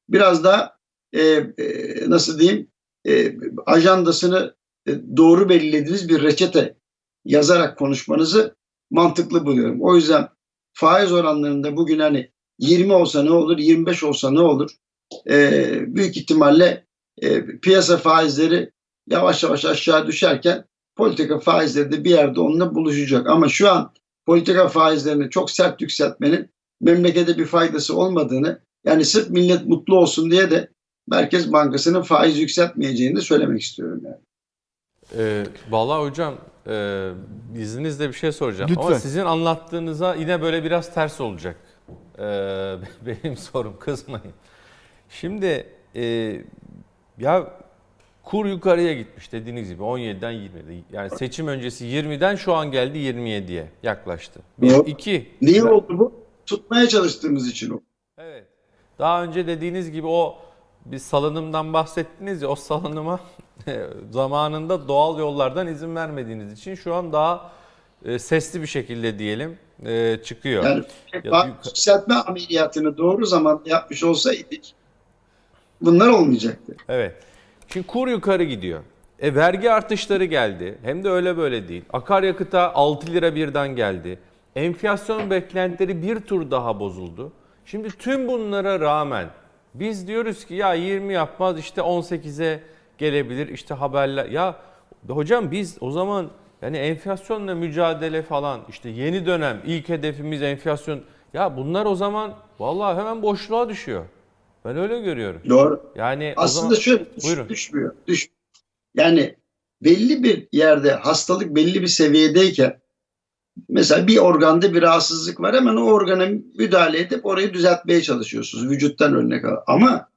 Biraz daha e, e, nasıl diyeyim e, ajandasını e, doğru belirlediğiniz bir reçete yazarak konuşmanızı mantıklı buluyorum. O yüzden faiz oranlarında bugün hani 20 olsa ne olur, 25 olsa ne olur? E, büyük ihtimalle e, piyasa faizleri yavaş yavaş aşağı düşerken politika faizleri de bir yerde onunla buluşacak. Ama şu an politika faizlerini çok sert yükseltmenin memlekete bir faydası olmadığını yani sırf millet mutlu olsun diye de Merkez Bankası'nın faiz yükseltmeyeceğini de söylemek istiyorum yani. Ee, vallahi hocam e, izninizle bir şey soracağım. Ama Lütfen. sizin anlattığınıza yine böyle biraz ters olacak. Ee, benim sorum kızmayın. Şimdi e, ya kur yukarıya gitmiş dediğiniz gibi 17'den 20'ye. Yani seçim öncesi 20'den şu an geldi 27'ye yaklaştı. Bir, Yok. iki. Niye Ben- oldu bu? Tutmaya çalıştığımız için o. Evet. Daha önce dediğiniz gibi o bir salınımdan bahsettiniz ya o salınıma zamanında doğal yollardan izin vermediğiniz için şu an daha e, sesli bir şekilde diyelim e, çıkıyor. Yani Ya- yükseltme ameliyatını doğru zamanda yapmış olsaydık bunlar olmayacaktı. Evet. Şimdi kur yukarı gidiyor. E vergi artışları geldi. Hem de öyle böyle değil. Akaryakıta 6 lira birden geldi. Enflasyon beklentileri bir tur daha bozuldu. Şimdi tüm bunlara rağmen biz diyoruz ki ya 20 yapmaz işte 18'e gelebilir işte haberler. Ya hocam biz o zaman yani enflasyonla mücadele falan işte yeni dönem ilk hedefimiz enflasyon. Ya bunlar o zaman vallahi hemen boşluğa düşüyor. Ben öyle görüyorum. Doğru. Yani Aslında zaman... şöyle düş- Buyurun. düşmüyor. Düş. Yani belli bir yerde hastalık belli bir seviyedeyken mesela bir organda bir rahatsızlık var hemen o organa müdahale edip orayı düzeltmeye çalışıyorsunuz. Vücuttan örnek al. Ama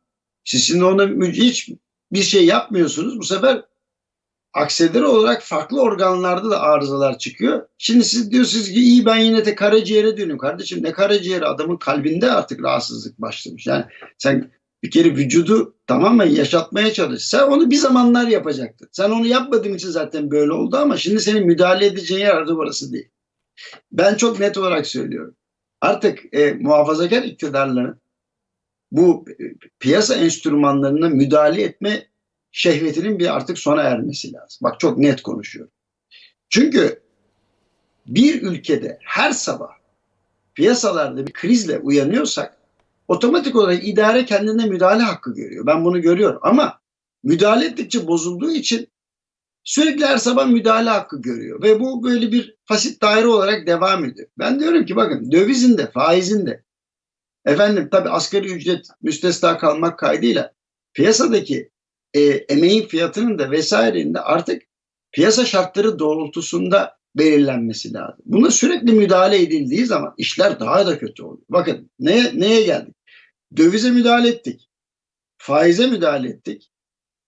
siz şimdi ona hiç bir şey yapmıyorsunuz. Bu sefer akseleri olarak farklı organlarda da arızalar çıkıyor. Şimdi siz diyorsunuz ki iyi ben yine de karaciğere dönüyorum. Kardeşim ne karaciğeri adamın kalbinde artık rahatsızlık başlamış. Yani sen bir kere vücudu tamamen yaşatmaya çalış. Sen onu bir zamanlar yapacaktın. Sen onu yapmadığın için zaten böyle oldu ama şimdi senin müdahale edeceğin yer orası değil. Ben çok net olarak söylüyorum. Artık e, muhafazakar iktidarların bu e, piyasa enstrümanlarına müdahale etme şehvetinin bir artık sona ermesi lazım. Bak çok net konuşuyorum. Çünkü bir ülkede her sabah piyasalarda bir krizle uyanıyorsak otomatik olarak idare kendine müdahale hakkı görüyor. Ben bunu görüyorum ama müdahale ettikçe bozulduğu için sürekli her sabah müdahale hakkı görüyor. Ve bu böyle bir fasit daire olarak devam ediyor. Ben diyorum ki bakın dövizin de faizin de efendim tabii asgari ücret müstesna kalmak kaydıyla piyasadaki e, emeğin fiyatının da vesairenin artık piyasa şartları doğrultusunda belirlenmesi lazım. Buna sürekli müdahale edildiği zaman işler daha da kötü oluyor. Bakın neye, neye geldik? Dövize müdahale ettik. Faize müdahale ettik.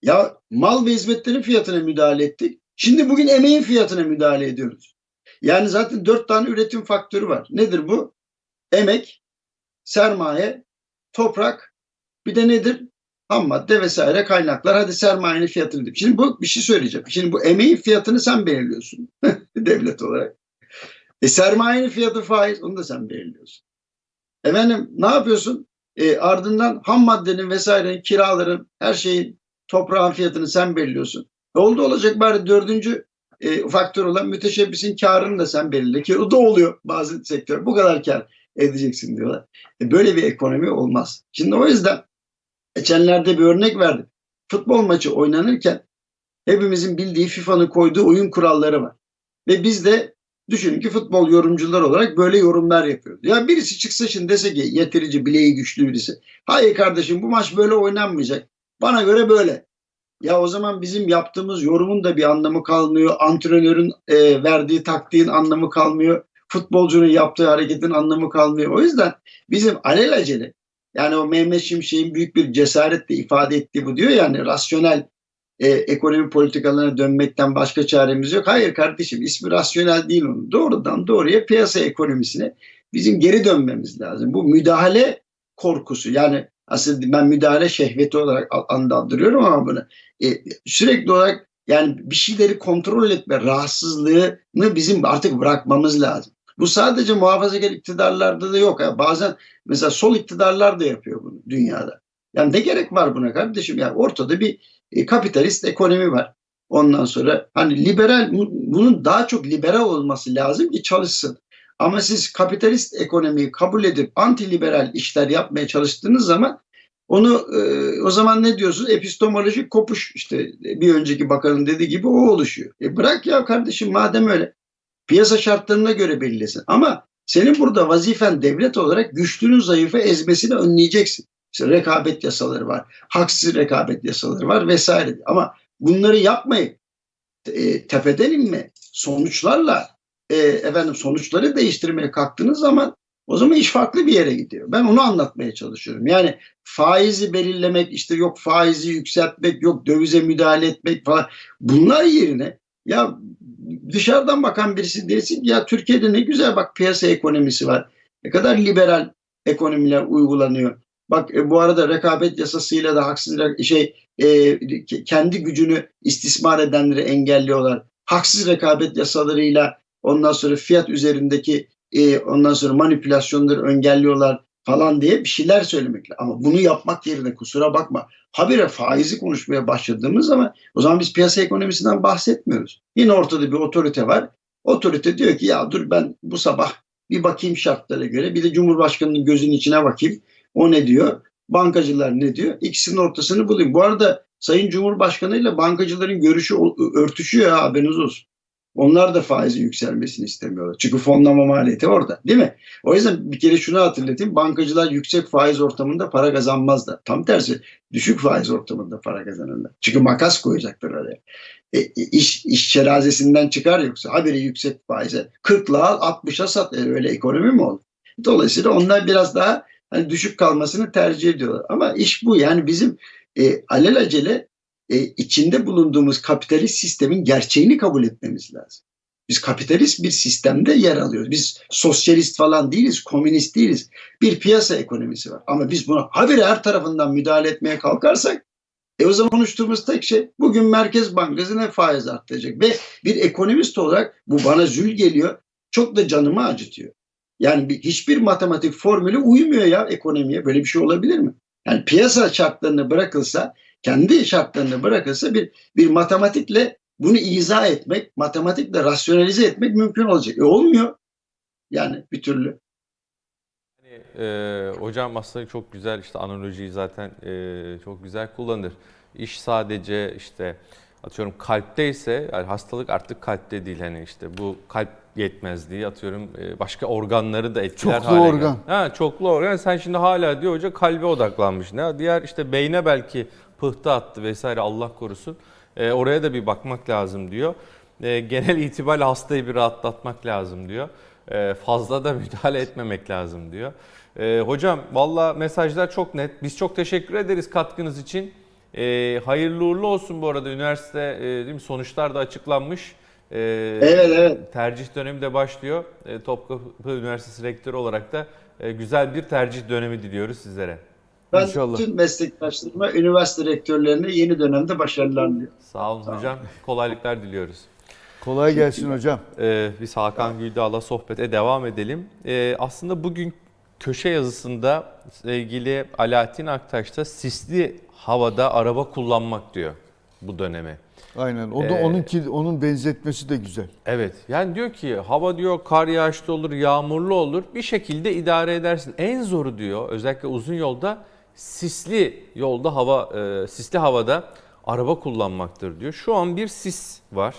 Ya mal ve hizmetlerin fiyatına müdahale ettik. Şimdi bugün emeğin fiyatına müdahale ediyoruz. Yani zaten dört tane üretim faktörü var. Nedir bu? Emek, sermaye, toprak, bir de nedir? Ham madde vesaire kaynaklar. Hadi sermayenin fiyatını diyeyim. Şimdi bu bir şey söyleyeceğim. Şimdi bu emeğin fiyatını sen belirliyorsun devlet olarak. E sermayenin fiyatı faiz onu da sen belirliyorsun. Efendim ne yapıyorsun? E, ardından ham maddenin vesairenin kiraların her şeyin toprağın fiyatını sen belirliyorsun. E, oldu olacak bari dördüncü e, faktör olan müteşebbisin karını da sen belirle ki o da oluyor bazı sektör. Bu kadar kar edeceksin diyorlar. E, böyle bir ekonomi olmaz. Şimdi o yüzden geçenlerde bir örnek verdim. Futbol maçı oynanırken hepimizin bildiği FIFA'nın koyduğu oyun kuralları var. Ve biz de düşünün ki futbol yorumcular olarak böyle yorumlar yapıyoruz. Ya birisi çıksa şimdi dese ki yeterince bileği güçlü birisi. Hayır kardeşim bu maç böyle oynanmayacak. Bana göre böyle. Ya o zaman bizim yaptığımız yorumun da bir anlamı kalmıyor. Antrenörün e, verdiği taktiğin anlamı kalmıyor. Futbolcunun yaptığı hareketin anlamı kalmıyor. O yüzden bizim alelacele yani o Mehmet Şimşek'in büyük bir cesaretle ifade ettiği bu diyor yani rasyonel e, ekonomi politikalarına dönmekten başka çaremiz yok. Hayır kardeşim ismi rasyonel değil onun. Doğrudan doğruya piyasa ekonomisine bizim geri dönmemiz lazım. Bu müdahale korkusu yani aslında ben müdahale şehveti olarak adlandırıyorum ama bunu e, sürekli olarak yani bir şeyleri kontrol etme rahatsızlığını bizim artık bırakmamız lazım. Bu sadece muhafazakar iktidarlarda da yok. Yani bazen mesela sol iktidarlar da yapıyor bunu dünyada. Yani ne gerek var buna kardeşim? Yani ortada bir e, kapitalist ekonomi var. Ondan sonra hani liberal bunun daha çok liberal olması lazım ki çalışsın. Ama siz kapitalist ekonomiyi kabul edip anti-liberal işler yapmaya çalıştığınız zaman onu e, o zaman ne diyorsunuz? Epistemolojik kopuş işte bir önceki bakanın dediği gibi o oluşuyor. E bırak ya kardeşim madem öyle. Piyasa şartlarına göre belirlesin. Ama senin burada vazifen devlet olarak güçlünün zayıfı ezmesini önleyeceksin. İşte rekabet yasaları var, haksız rekabet yasaları var vesaire. Ama bunları yapmayıp e, tepeden inme sonuçlarla e, efendim sonuçları değiştirmeye kalktığınız zaman o zaman iş farklı bir yere gidiyor. Ben onu anlatmaya çalışıyorum. Yani faizi belirlemek, işte yok faizi yükseltmek, yok dövize müdahale etmek falan. Bunlar yerine ya dışarıdan bakan birisi desin ya Türkiye'de ne güzel bak piyasa ekonomisi var. Ne kadar liberal ekonomiler uygulanıyor. Bak e, bu arada rekabet yasasıyla da haksız şey e, kendi gücünü istismar edenleri engelliyorlar. Haksız rekabet yasalarıyla ondan sonra fiyat üzerindeki e, ondan sonra manipülasyonları engelliyorlar falan diye bir şeyler söylemek Ama bunu yapmak yerine kusura bakma habire faizi konuşmaya başladığımız zaman o zaman biz piyasa ekonomisinden bahsetmiyoruz. Yine ortada bir otorite var. Otorite diyor ki ya dur ben bu sabah bir bakayım şartlara göre bir de Cumhurbaşkanı'nın gözünün içine bakayım. O ne diyor? Bankacılar ne diyor? İkisinin ortasını bulayım. Bu arada Sayın Cumhurbaşkanı ile bankacıların görüşü örtüşüyor ha haberiniz olsun. Onlar da faizin yükselmesini istemiyorlar. Çünkü fonlama maliyeti orada değil mi? O yüzden bir kere şunu hatırlatayım. Bankacılar yüksek faiz ortamında para kazanmazlar. Tam tersi düşük faiz ortamında para kazanırlar. Çünkü makas koyacaklar oraya. E, iş, iş çerazesinden çıkar yoksa haberi yüksek faize 40'la al 60'a sat. E, öyle ekonomi mi olur? Dolayısıyla onlar biraz daha hani düşük kalmasını tercih ediyorlar. Ama iş bu yani bizim e, alelacele e, içinde bulunduğumuz kapitalist sistemin gerçeğini kabul etmemiz lazım. Biz kapitalist bir sistemde yer alıyoruz. Biz sosyalist falan değiliz, komünist değiliz. Bir piyasa ekonomisi var. Ama biz buna habire her tarafından müdahale etmeye kalkarsak e o zaman konuştuğumuz tek şey bugün Merkez Bankası ne faiz arttıracak. Ve bir ekonomist olarak bu bana zül geliyor. Çok da canımı acıtıyor. Yani bir, hiçbir matematik formülü uymuyor ya ekonomiye. Böyle bir şey olabilir mi? Yani piyasa şartlarını bırakılsa kendi şartlarını bırakırsa bir, bir matematikle bunu izah etmek, matematikle rasyonalize etmek mümkün olacak. E olmuyor. Yani bir türlü. e, hocam aslında çok güzel işte analojiyi zaten e, çok güzel kullanır. İş sadece işte atıyorum kalpteyse yani hastalık artık kalpte değil hani işte bu kalp yetmezliği atıyorum e, başka organları da etkiler Çoklu hale organ. geldi. Ha çoklu organ. Sen şimdi hala diyor hoca kalbe odaklanmış. Ne diğer işte beyne belki pıhtı attı vesaire Allah korusun. E, oraya da bir bakmak lazım diyor. E, genel itibariyle hastayı bir rahatlatmak lazım diyor. E, fazla da müdahale etmemek lazım diyor. E, hocam valla mesajlar çok net. Biz çok teşekkür ederiz katkınız için. E, hayırlı uğurlu olsun bu arada üniversite e, değil mi? sonuçlar da açıklanmış. E, Evet, evet. Tercih dönemi de başlıyor. E, Topkapı Üniversitesi Rektörü olarak da e, güzel bir tercih dönemi diliyoruz sizlere. Ben İnşallah. tüm meslektaşlarıma, üniversite rektörlerine yeni dönemde başarılar diliyorum. Sağ olun hocam. Kolaylıklar diliyoruz. Kolay gelsin hocam. Ee, biz Hakan Güldağ'la sohbete devam edelim. Ee, aslında bugün köşe yazısında sevgili Alaaddin Aktaş da sisli havada araba kullanmak diyor bu döneme. Aynen. O da Ee, onunki onun benzetmesi de güzel. Evet yani diyor ki hava diyor kar yağışlı olur, yağmurlu olur bir şekilde idare edersin. En zoru diyor özellikle uzun yolda sisli yolda hava, e, sisli havada araba kullanmaktır diyor. Şu an bir sis var.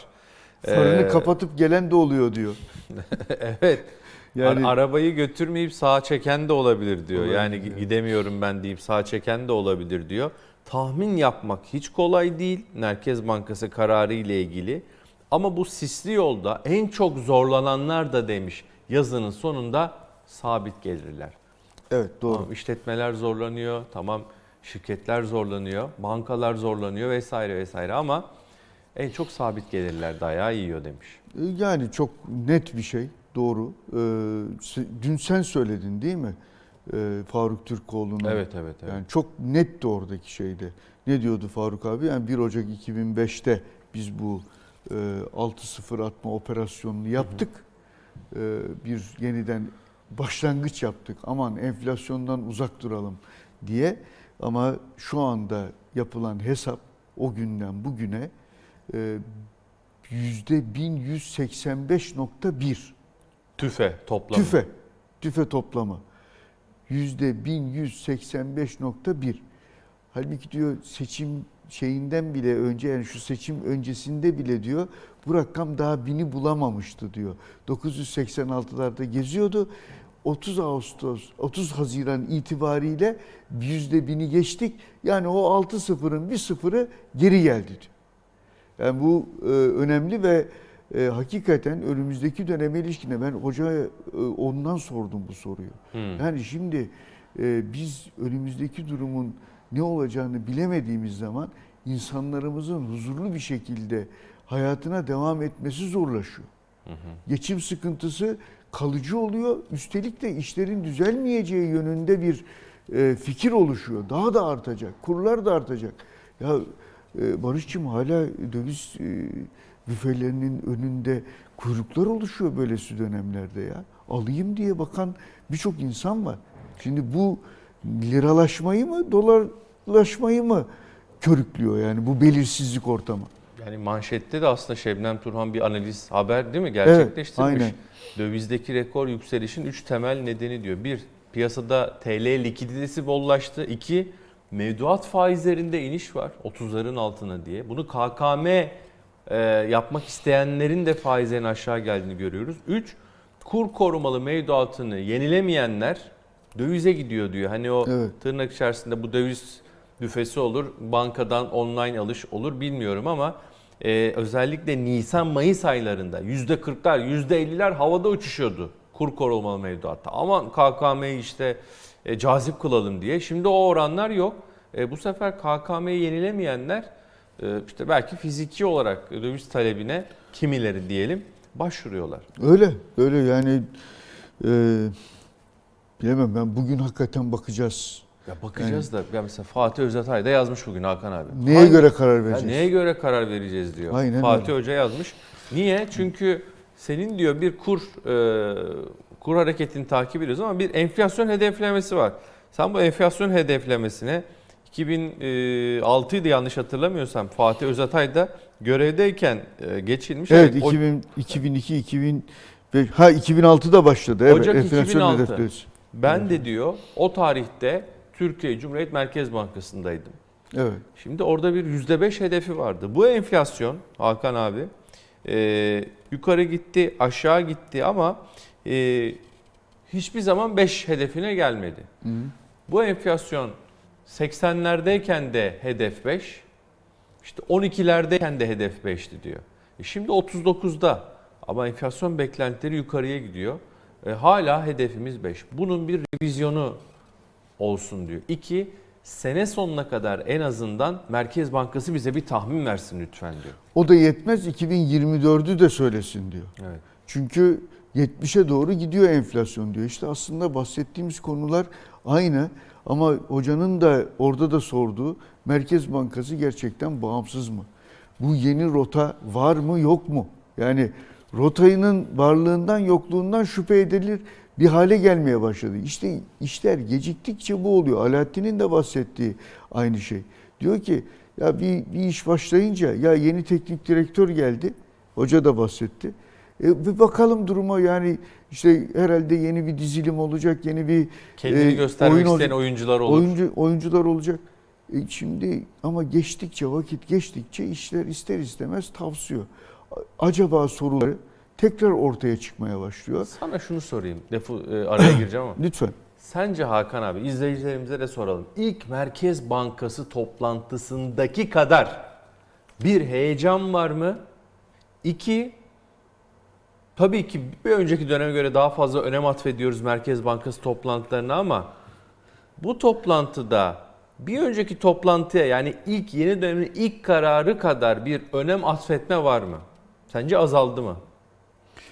Farını Ee, kapatıp gelen de oluyor diyor. Evet. Yani- Ar- arabayı götürmeyip sağa çeken de olabilir diyor. Olabilir, yani evet. gidemiyorum ben deyip sağa çeken de olabilir diyor. Tahmin yapmak hiç kolay değil Merkez Bankası kararı ile ilgili. Ama bu sisli yolda en çok zorlananlar da demiş yazının sonunda sabit gelirler. Evet doğru. Tamam, işletmeler zorlanıyor, tamam şirketler zorlanıyor, bankalar zorlanıyor vesaire vesaire ama en çok sabit gelirler dayağı yiyor demiş. E, Yani çok net bir şey. Doğru. Ee, dün sen söyledin değil mi? Ee, Faruk Türkoğlu'nun. Evet evet evet. Yani çok netti oradaki şeyde. Ne diyordu Faruk abi? Yani 1 Ocak 2005'te biz bu e, 6-0 atma operasyonunu yaptık. E, bir yeniden başlangıç yaptık. Aman enflasyondan uzak duralım diye. Ama şu anda yapılan hesap o günden bugüne e, yüzde 1185.1 Tüfe toplamı. tüfe tüfe toplamı yüzde 1185.1 halbuki diyor seçim şeyinden bile önce yani şu seçim öncesinde bile diyor bu rakam daha bini bulamamıştı diyor 986'larda geziyordu 30 Ağustos 30 Haziran itibariyle yüzde bini geçtik yani o 6 sıfırın bir sıfırı geri geldi diyor. Yani bu e, önemli ve e, hakikaten önümüzdeki döneme ilişkine ben hocaya e, ondan sordum bu soruyu. Hmm. Yani şimdi e, biz önümüzdeki durumun ne olacağını bilemediğimiz zaman insanlarımızın huzurlu bir şekilde hayatına devam etmesi zorlaşıyor. Geçim sıkıntısı kalıcı oluyor. Üstelik de işlerin düzelmeyeceği yönünde bir e, fikir oluşuyor. Daha da artacak. Kurlar da artacak. Ya e, Barış'cığım hala döviz e, büfelerinin önünde kuyruklar oluşuyor böylesi dönemlerde ya. Alayım diye bakan birçok insan var. Şimdi bu liralaşmayı mı, dolarlaşmayı mı körüklüyor yani bu belirsizlik ortamı? Yani manşette de aslında Şebnem Turhan bir analiz haber değil mi gerçekleştirmiş. aynen. Dövizdeki rekor yükselişin 3 temel nedeni diyor. 1. Piyasada TL likiditesi bollaştı. 2. Mevduat faizlerinde iniş var 30'ların altına diye. Bunu KKM e, yapmak isteyenlerin de faizlerin aşağı geldiğini görüyoruz. 3. Kur korumalı mevduatını yenilemeyenler dövize gidiyor diyor. Hani o Evet. tırnak içerisinde bu döviz büfesi olur, bankadan online alış olur bilmiyorum ama e, özellikle Nisan-Mayıs aylarında %40'lar, %50'ler havada uçuşuyordu kur korumalı mevduatta. Aman KKM'yi işte e, cazip kılalım diye. Şimdi o oranlar yok. E, bu sefer KKM'yi yenilemeyenler e, işte belki fiziki olarak döviz talebine kimileri diyelim başvuruyorlar. Öyle, öyle yani e, bilemem ben bugün hakikaten bakacağız. Ya bakacağız da ya mesela Fatih Özatay da yazmış bugün Hakan abi. Neye Hangi- göre karar Ya vereceğiz? neye göre karar vereceğiz diyor. Aynen Fatih öyle. Hoca yazmış. Niye? Çünkü senin diyor bir kur e, kur hareketini takip ediyoruz ama bir enflasyon hedeflemesi var. Sen bu enflasyon hedeflemesine 2006 idi yanlış hatırlamıyorsam Fatih Özatay da görevdeyken e, geçilmiş. Evet, o- 2000, 2002, 2005, ha 2006'da başladı. Evet, Ocak enflasyon 2006. hedefleri. Ben de diyor o tarihte Türkiye Cumhuriyet Merkez Bankası'ndaydım. Evet. Şimdi orada bir %5 hedefi vardı. Bu enflasyon Hakan abi e, yukarı gitti aşağı gitti ama e, hiçbir zaman 5 hedefine gelmedi. Bu enflasyon 80'lerdeyken de hedef 5, işte 12'lerdeyken de hedef 5'ti diyor. E şimdi 39'da ama enflasyon beklentileri yukarıya gidiyor. E hala hedefimiz 5. Bunun bir revizyonu olsun diyor. İki, sene sonuna kadar en azından Merkez Bankası bize bir tahmin versin lütfen diyor. O da yetmez 2024'ü de söylesin diyor. Evet. Çünkü 70'e doğru gidiyor enflasyon diyor. İşte aslında bahsettiğimiz konular aynı ama hocanın da orada da sorduğu Merkez Bankası gerçekten bağımsız mı? Bu yeni rota var mı yok mu? Yani rotayının varlığından yokluğundan şüphe edilir bir hale gelmeye başladı. İşte işler geciktikçe bu oluyor. Alaaddin'in de bahsettiği aynı şey. Diyor ki ya bir, bir iş başlayınca ya yeni teknik direktör geldi. Hoca da bahsetti. E, bir bakalım duruma yani işte herhalde yeni bir dizilim olacak, yeni bir Kendini e, göstermek oyun isteyen olacak. oyuncular olur. Oyuncu oyuncular olacak. E, şimdi ama geçtikçe vakit geçtikçe işler ister istemez tavsıyor. A- Acaba soruları tekrar ortaya çıkmaya başlıyor. Sana şunu sorayım. Defu, e, araya gireceğim ama. Lütfen. Sence Hakan abi izleyicilerimize de soralım. İlk Merkez Bankası toplantısındaki kadar bir heyecan var mı? İki, tabii ki bir önceki döneme göre daha fazla önem atfediyoruz Merkez Bankası toplantılarına ama bu toplantıda bir önceki toplantıya yani ilk yeni dönemin ilk kararı kadar bir önem atfetme var mı? Sence azaldı mı?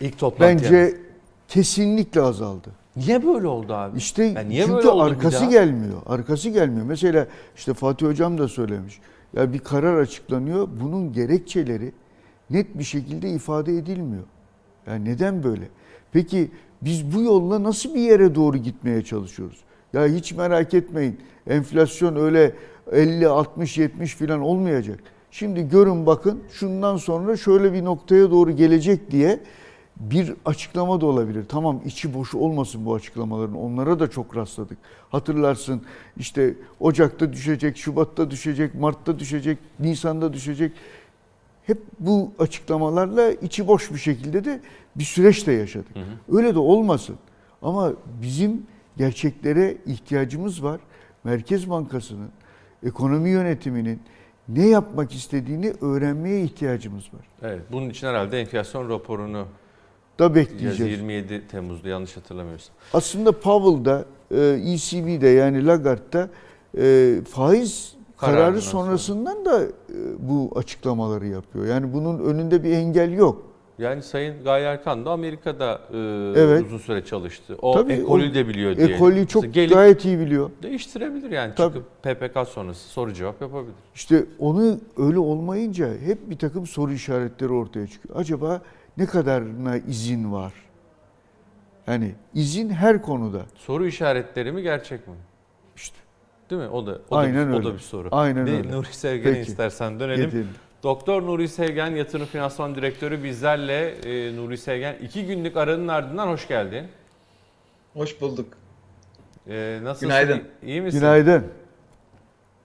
İlk toplantıya. Bence kesinlikle azaldı. Niye böyle oldu abi? İşte Ya niye çünkü böyle oldu arkası gelmiyor. Arkası gelmiyor. Mesela işte Fatih Hocam da söylemiş. Ya bir karar açıklanıyor. Bunun gerekçeleri net bir şekilde ifade edilmiyor. Yani neden böyle? Peki biz bu yolla nasıl bir yere doğru gitmeye çalışıyoruz? Ya hiç merak etmeyin. Enflasyon öyle 50, 60, 70 falan olmayacak. Şimdi görün bakın şundan sonra şöyle bir noktaya doğru gelecek diye bir açıklama da olabilir. Tamam içi boşu olmasın bu açıklamaların. Onlara da çok rastladık. Hatırlarsın işte Ocak'ta düşecek, Şubat'ta düşecek, Mart'ta düşecek, Nisan'da düşecek. Hep bu açıklamalarla içi boş bir şekilde de bir süreç de yaşadık. Öyle de olmasın. Ama bizim gerçeklere ihtiyacımız var. Merkez Bankası'nın, ekonomi yönetiminin ne yapmak istediğini öğrenmeye ihtiyacımız var. Evet, bunun için herhalde enflasyon raporunu Da bekleyeceğiz. bekleyeceğiz. 27 Temmuz'da yanlış hatırlamıyorsam. Aslında Powell'da, e, ECB'de yani Lagarde'da e, faiz Kararından kararı sonrasından da e, bu açıklamaları yapıyor. Yani bunun önünde bir engel yok. Yani Sayın Gaye Erkan da Amerika'da e, Evet. uzun süre çalıştı. O Tabii, ekolü o de biliyor diye. Ekolü çok gelip gayet iyi biliyor. değiştirebilir yani. Tabii. Çıkıp PPK sonrası soru cevap yapabilir. İşte onu öyle olmayınca hep bir takım soru işaretleri ortaya çıkıyor. Acaba ne kadarına izin var? Yani izin her konuda. Soru işaretleri mi gerçek mi? İşte Değil mi? O da o, Aynen da, bir, o öyle. da bir soru. Aynen bir öyle. Nuri Sevgen'e Peki. istersen dönelim. Gidelim. Doktor Nuri Sevgen, Yatırım Finansman Direktörü bizlerle. E, Nuri Sevgen, iki günlük aranın ardından hoş geldin. Hoş bulduk. E, nasılsın? Günaydın. İyi misin? günaydın.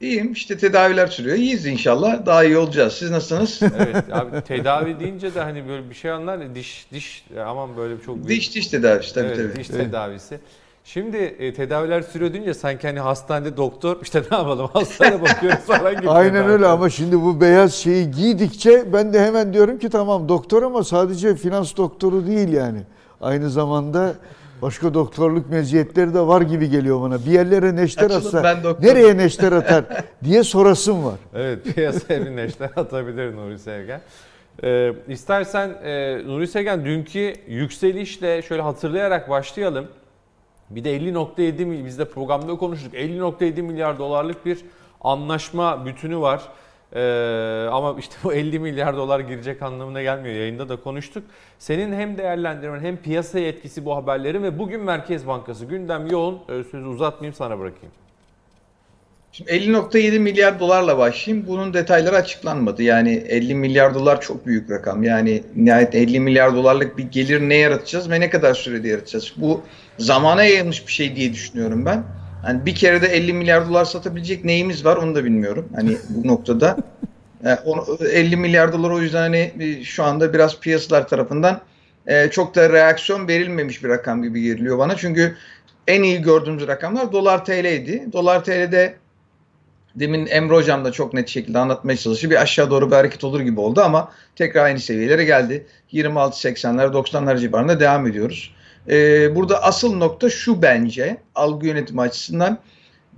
İyiyim işte tedaviler sürüyor. İyiyiz inşallah. Daha iyi olacağız. Siz nasılsınız? Evet abi tedavi deyince de hani böyle bir şey anlar ya diş diş aman böyle çok büyük. diş diş tedavisi tabii evet, tabii. diş tedavisi. Şimdi e, tedaviler sürüyor deyince sanki hani hastanede doktor işte ne yapalım hastane bakıyoruz falan gibi. Aynen tedavi. öyle ama şimdi bu beyaz şeyi giydikçe ben de hemen diyorum ki tamam doktor ama sadece finans doktoru değil yani. Aynı zamanda başka doktorluk meziyetleri de var gibi geliyor bana. Bir yerlere neşter Açılın, atsa nereye neşter atar diye sorasım var. Evet piyasaya bir neşter atabilir Nuri Sevgen. Ee, istersen e, Nuri Sevgen dünkü yükselişle şöyle hatırlayarak başlayalım. Bir de 50.7 mil biz de programda konuştuk. 50.7 milyar dolarlık bir anlaşma bütünü var. Ee, ama işte bu 50 milyar dolar girecek anlamına gelmiyor. Yayında da konuştuk. Senin hem değerlendirmen hem piyasaya etkisi bu haberlerin ve bugün Merkez Bankası gündem yoğun. Ee, sözü uzatmayayım sana bırakayım. Şimdi 50.7 milyar dolarla başlayayım. Bunun detayları açıklanmadı. Yani 50 milyar dolar çok büyük rakam. Yani nihayet 50 milyar dolarlık bir gelir ne yaratacağız ve ne kadar sürede yaratacağız? Bu zamana yayılmış bir şey diye düşünüyorum ben. Hani bir kere de 50 milyar dolar satabilecek neyimiz var onu da bilmiyorum. Hani bu noktada e, onu- 50 milyar dolar o yüzden hani e, şu anda biraz piyasalar tarafından e, çok da reaksiyon verilmemiş bir rakam gibi geliyor bana. Çünkü en iyi gördüğümüz rakamlar dolar TL'ydi. Dolar TL'de demin Emre Hocam da çok net şekilde anlatmaya çalıştı. Bir aşağı doğru bir hareket olur gibi oldu ama tekrar aynı seviyelere geldi. 26-80'ler 90'lar civarında devam ediyoruz. Ee, burada asıl nokta şu bence algı yönetimi açısından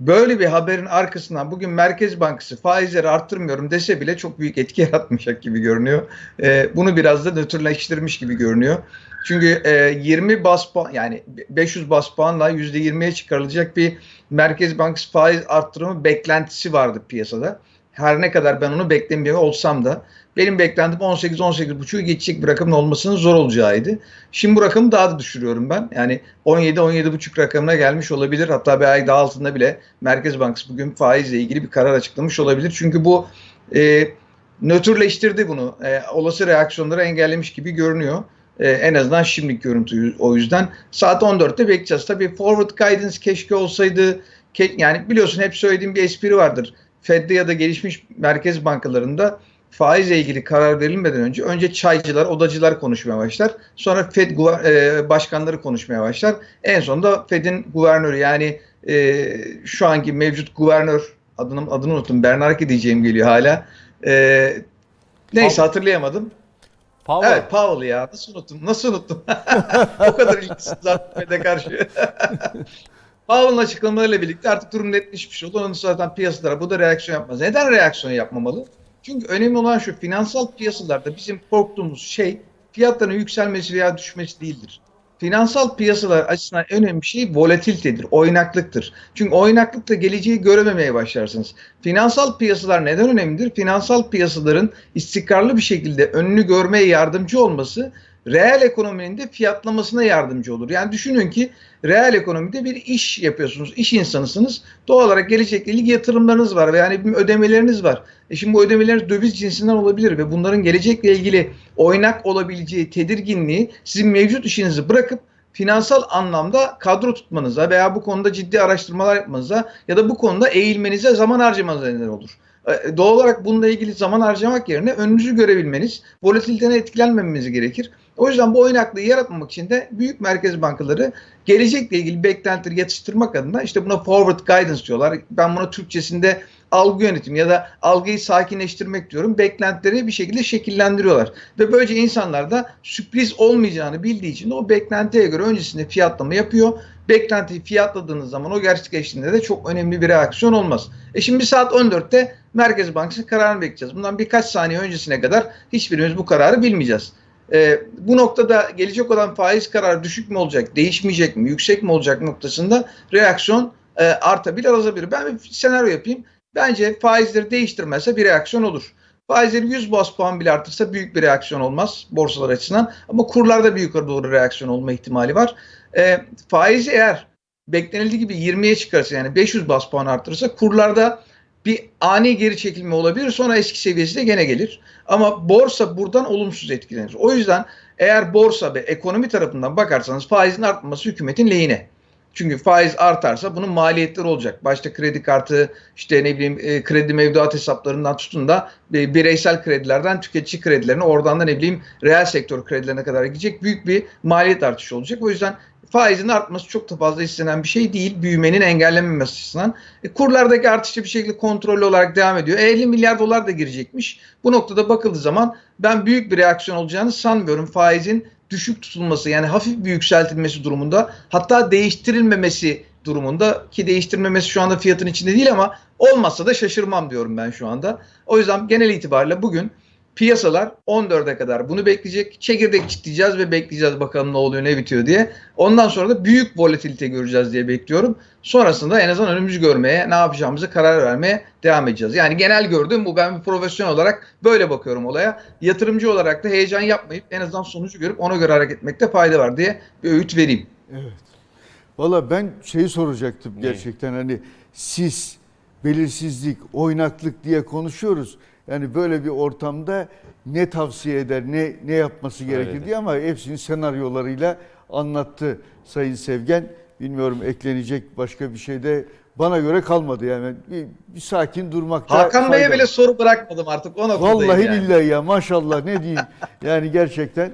böyle bir haberin arkasından bugün Merkez Bankası faizleri arttırmıyorum dese bile çok büyük etki yaratmayacak gibi görünüyor. Ee, bunu biraz da nötrleştirmiş gibi görünüyor. Çünkü e, 20 bas puan yani 500 bas puanla %20'ye çıkarılacak bir Merkez Bankası faiz arttırımı beklentisi vardı piyasada. Her ne kadar ben onu beklemiyor olsam da benim beklentim 18-18,5'u geçecek bir rakamın olmasının zor olacağıydı. Şimdi bu rakamı daha da düşürüyorum ben. Yani 17-17,5 rakamına gelmiş olabilir. Hatta bir ay daha altında bile Merkez Bankası bugün faizle ilgili bir karar açıklamış olabilir. Çünkü bu e, nötrleştirdi bunu. E, olası reaksiyonları engellemiş gibi görünüyor. E, en azından şimdilik görüntü o yüzden. Saat 14'te bekleyeceğiz. Tabii forward guidance keşke olsaydı. Ke- yani biliyorsun hep söylediğim bir espri vardır. Fed'de ya da gelişmiş merkez bankalarında faizle ilgili karar verilmeden önce önce çaycılar, odacılar konuşmaya başlar. Sonra Fed e, başkanları konuşmaya başlar. En sonunda Fed'in guvernörü yani e, şu anki mevcut guvernör adını adını unuttum. Bernanke diyeceğim geliyor hala. E, neyse hatırlayamadım. Powell. Evet Powell ya nasıl unuttum nasıl unuttum o kadar ilgisiz Fed'e karşı. Powell'ın açıklamalarıyla birlikte artık durum netleşmiş oldu. Onun zaten piyasalara bu da reaksiyon yapmaz. Neden reaksiyon yapmamalı? Çünkü önemli olan şu finansal piyasalarda bizim korktuğumuz şey fiyatların yükselmesi veya düşmesi değildir. Finansal piyasalar açısından önemli şey volatilitedir, oynaklıktır. Çünkü oynaklıkla geleceği görememeye başlarsınız. Finansal piyasalar neden önemlidir? Finansal piyasaların istikrarlı bir şekilde önünü görmeye yardımcı olması reel ekonominin de fiyatlamasına yardımcı olur. Yani düşünün ki reel ekonomide bir iş yapıyorsunuz, iş insanısınız. Doğal olarak gelecekle ilgili yatırımlarınız var ve yani ödemeleriniz var. E şimdi bu ödemeler döviz cinsinden olabilir ve bunların gelecekle ilgili oynak olabileceği tedirginliği sizin mevcut işinizi bırakıp finansal anlamda kadro tutmanıza veya bu konuda ciddi araştırmalar yapmanıza ya da bu konuda eğilmenize zaman harcamanıza neden olur. E, Doğal olarak bununla ilgili zaman harcamak yerine önünüzü görebilmeniz, volatiliteden etkilenmemeniz gerekir. O yüzden bu oynaklığı yaratmamak için de büyük merkez bankaları gelecekle ilgili beklentileri yatıştırmak adına işte buna forward guidance diyorlar. Ben buna Türkçesinde algı yönetimi ya da algıyı sakinleştirmek diyorum. Beklentileri bir şekilde şekillendiriyorlar. Ve böylece insanlar da sürpriz olmayacağını bildiği için o beklentiye göre öncesinde fiyatlama yapıyor. Beklentiyi fiyatladığınız zaman o gerçekleştiğinde de çok önemli bir reaksiyon olmaz. E şimdi saat 14'te Merkez Bankası kararını bekleyeceğiz. Bundan birkaç saniye öncesine kadar hiçbirimiz bu kararı bilmeyeceğiz. Ee, bu noktada gelecek olan faiz kararı düşük mü olacak, değişmeyecek mi, yüksek mi olacak noktasında reaksiyon e, artabilir, azalabilir. Ben bir senaryo yapayım. Bence faizleri değiştirmezse bir reaksiyon olur. Faizleri 100 bas puan bile artırsa büyük bir reaksiyon olmaz borsalar açısından. Ama kurlarda bir yukarı doğru reaksiyon olma ihtimali var. E, faizi eğer beklenildiği gibi 20'ye çıkarsa yani 500 bas puan artırırsa kurlarda bir ani geri çekilme olabilir. Sonra eski seviyesine gene gelir. Ama borsa buradan olumsuz etkilenir. O yüzden eğer borsa ve ekonomi tarafından bakarsanız faizin artması hükümetin lehine. Çünkü faiz artarsa bunun maliyetleri olacak. Başta kredi kartı, işte ne bileyim e, kredi mevduat hesaplarından tutun da e, bireysel kredilerden tüketici kredilerine, oradan da ne bileyim reel sektör kredilerine kadar gidecek büyük bir maliyet artışı olacak. O yüzden faizin artması çok da fazla istenen bir şey değil. Büyümenin engellenmemesi açısından. E, kurlardaki artış bir şekilde kontrollü olarak devam ediyor. E, 50 milyar dolar da girecekmiş. Bu noktada bakıldığı zaman ben büyük bir reaksiyon olacağını sanmıyorum. Faizin düşük tutulması yani hafif bir yükseltilmesi durumunda hatta değiştirilmemesi durumunda ki değiştirmemesi şu anda fiyatın içinde değil ama olmazsa da şaşırmam diyorum ben şu anda. O yüzden genel itibariyle bugün piyasalar 14'e kadar bunu bekleyecek. Çekirdek çitleyeceğiz ve bekleyeceğiz bakalım ne oluyor ne bitiyor diye. Ondan sonra da büyük volatilite göreceğiz diye bekliyorum. Sonrasında en azından önümüzü görmeye, ne yapacağımızı karar vermeye devam edeceğiz. Yani genel gördüğüm bu ben bir profesyonel olarak böyle bakıyorum olaya. Yatırımcı olarak da heyecan yapmayıp en azından sonucu görüp ona göre hareket etmekte fayda var diye bir öğüt vereyim. Evet. Valla ben şeyi soracaktım gerçekten hani siz belirsizlik, oynaklık diye konuşuyoruz. Yani böyle bir ortamda ne tavsiye eder, ne ne yapması gerekir diye ama hepsini senaryolarıyla anlattı Sayın Sevgen. Bilmiyorum eklenecek başka bir şey de bana göre kalmadı yani bir, bir sakin durmakta. Hakan Bey'e bile soru bırakmadım artık o noktadayım Vallahi yani. billahi ya maşallah ne diyeyim. Yani gerçekten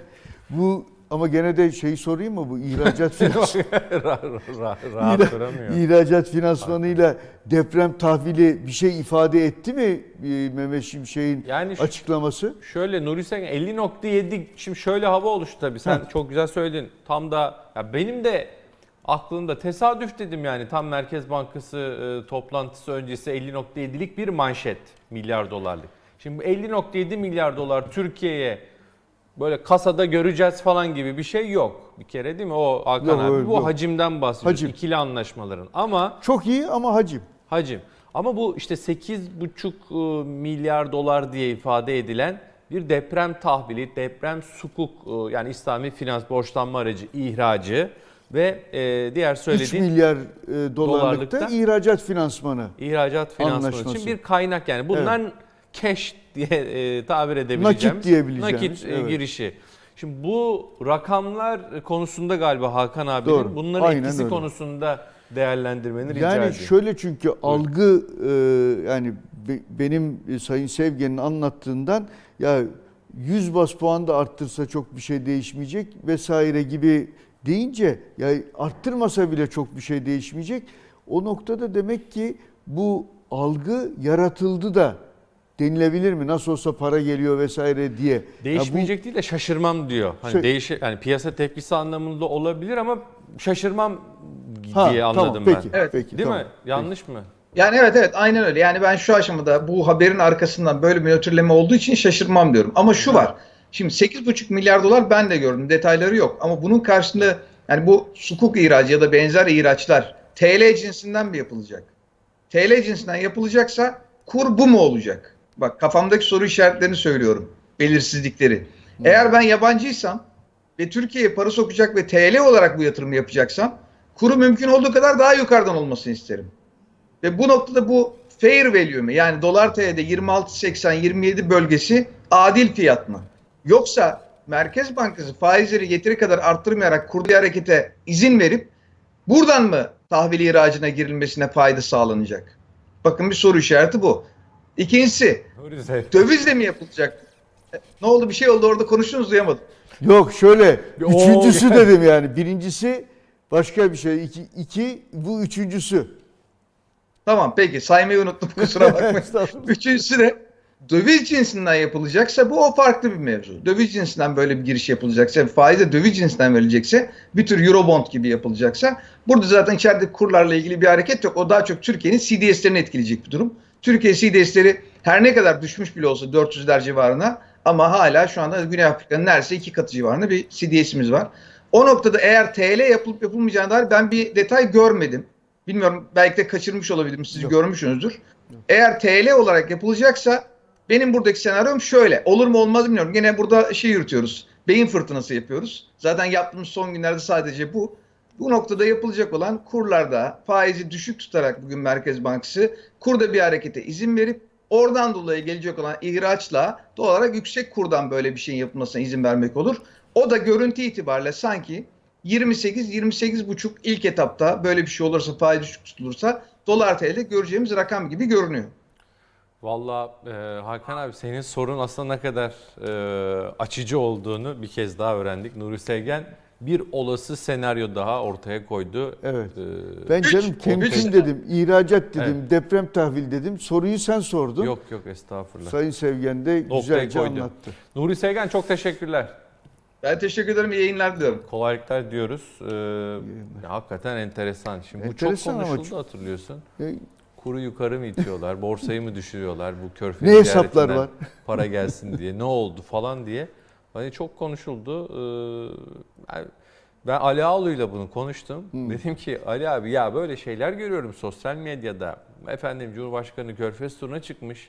bu ama gene de şeyi sorayım mı bu ihracat finans rahat, rahat, rahat İhra- duramıyor. ihracat finansmanıyla deprem tahvili bir şey ifade etti mi e, Mehmet Şimşek'in Yani şu- açıklaması? Şöyle Nuri Sevgen 50.7 şimdi şöyle hava oluştu tabii sen çok güzel söyledin. Tam da ya benim de aklımda tesadüf dedim yani tam Merkez Bankası e, toplantısı öncesi 50.7'lik bir manşet milyar dolarlık. Şimdi bu 50.7 milyar dolar Türkiye'ye böyle kasada göreceğiz falan gibi bir şey yok. Bir kere değil mi? O Hakan Yok, abi öyle bu yok. hacimden bahsediyoruz. Hacim. İkili anlaşmaların. Ama Çok iyi ama hacim. Hacim. Ama bu işte 8,5 e, milyar dolar diye ifade edilen bir deprem tahvili, deprem sukuk e, yani İslami finans borçlanma aracı ihracı ve e, diğer 3 söylediğin milyar e, dolarlıkta dolarlıkta ihracat finansmanı. ihracat finansmanı Anlaşması. için bir kaynak yani. Bundan cash diye e, tabir edebileceğimiz Nakit diyebileceğimiz, nakit e, evet. girişi. Şimdi bu rakamlar konusunda galiba Hakan abinin Doğru, bunların aynen etkisi öyle. konusunda değerlendirmeni rica Yani ediyorum. şöyle çünkü algı e, yani be- benim e, Sayın Sevgen'in anlattığından ya 100 bas puan da arttırsa çok bir şey değişmeyecek vesaire gibi deyince ya arttırmasa bile çok bir şey değişmeyecek. O noktada demek ki bu algı yaratıldı da denilebilir mi? Nasıl olsa para geliyor vesaire diye. Ya bu- Değişmeyecek değil de şaşırmam diyor. Hani Şey- değişi yani piyasa tepkisi anlamında olabilir ama şaşırmam Ha, diye tamam, anladım peki, ben. Evet. peki, Değil tamam. mi? Yanlış mı? Yani evet evet aynen öyle. Yani ben şu aşamada bu haberin arkasından böyle bir nötrleme olduğu için şaşırmam diyorum. Ama şu var. Şimdi 8,5 milyar dolar ben de gördüm. Detayları yok. Ama bunun karşılığında yani bu sukuk ihracı ya da benzer ihraçlar TL cinsinden mi yapılacak? TL cinsinden yapılacaksa kur bu mu olacak? Bak kafamdaki soru işaretlerini söylüyorum. Belirsizlikleri. Eğer ben yabancıysam ve Türkiye'ye para sokacak ve TL olarak bu yatırımı yapacaksam kuru mümkün olduğu kadar daha yukarıdan olmasını isterim. Ve bu noktada bu fair value mi? Yani dolar TL'de 26.80-27 bölgesi adil fiyat mı? Yoksa Merkez Bankası faizleri yeteri kadar arttırmayarak kurduğu harekete izin verip buradan mı tahvil ihracına girilmesine fayda sağlanacak? Bakın bir soru işareti bu. İkincisi dövizle mi yapılacak? E, Ne oldu bir şey oldu orada konuştunuz duyamadım. Yok şöyle üçüncüsü oo. dedim yani. Birincisi başka bir şey. İki, iki bu üçüncüsü. Tamam peki saymayı unuttum kusura bakmayın. Üçüncüsü de döviz cinsinden yapılacaksa bu o farklı bir mevzu. Döviz cinsinden böyle bir giriş yapılacaksa, faize döviz cinsinden verilecekse, bir tür Eurobond gibi yapılacaksa burada zaten içeride kurlarla ilgili bir hareket yok. O daha çok Türkiye'nin CDS'lerini etkileyecek bir durum. Türkiye CDS'leri her ne kadar düşmüş bile olsa 400'ler civarına ama hala şu anda Güney Afrika'nın neredeyse iki katı civarında bir CDS'imiz var. O noktada eğer TL yapılıp yapılmayacağına dair ben bir detay görmedim. Bilmiyorum belki de kaçırmış olabilirim siz Yok. görmüşsünüzdür. Eğer TL olarak yapılacaksa benim buradaki senaryom şöyle. Olur mu olmaz bilmiyorum. Gene burada şey yürütüyoruz. Beyin fırtınası yapıyoruz. Zaten yaptığımız son günlerde sadece bu. Bu noktada yapılacak olan kurlarda faizi düşük tutarak bugün Merkez Bankası kurda bir harekete izin verip oradan dolayı gelecek olan ihraçla doğal olarak yüksek kurdan böyle bir şeyin yapılmasına izin vermek olur. O da görüntü itibariyle sanki 28-28,5 ilk etapta böyle bir şey olursa faiz düşük tutulursa dolar TL'de göreceğimiz rakam gibi görünüyor. Valla e, Hakan abi senin sorun aslında ne kadar e, açıcı olduğunu bir kez daha öğrendik. Nuri Sevgen bir olası senaryo daha ortaya koydu. Evet. E, Ben canım üç. dedim, ihracat dedim, Evet. deprem tahvil dedim. Soruyu sen sordun. Yok yok estağfurullah. Sayın Sevgen de Noktayı güzelce koydu. anlattı. Nuri Sevgen çok teşekkürler. Ben teşekkür ederim. iyi yayınlar diliyorum. Kolaylıklar diyoruz. Ee, hakikaten enteresan. Şimdi bu çok Enteresan ama konuşuldu çok- hatırlıyorsun. E, Kuru yukarı mı itiyorlar, borsayı mı düşürüyorlar bu körfez Ne hesaplar var? para gelsin diye. Ne oldu falan diye. Hani çok konuşuldu. Ee, ben- Ali Ağulu'yla bunu konuştum. Dedim ki Ali abi ya böyle şeyler görüyorum sosyal medyada. Efendim Cumhurbaşkanı körfez turuna çıkmış.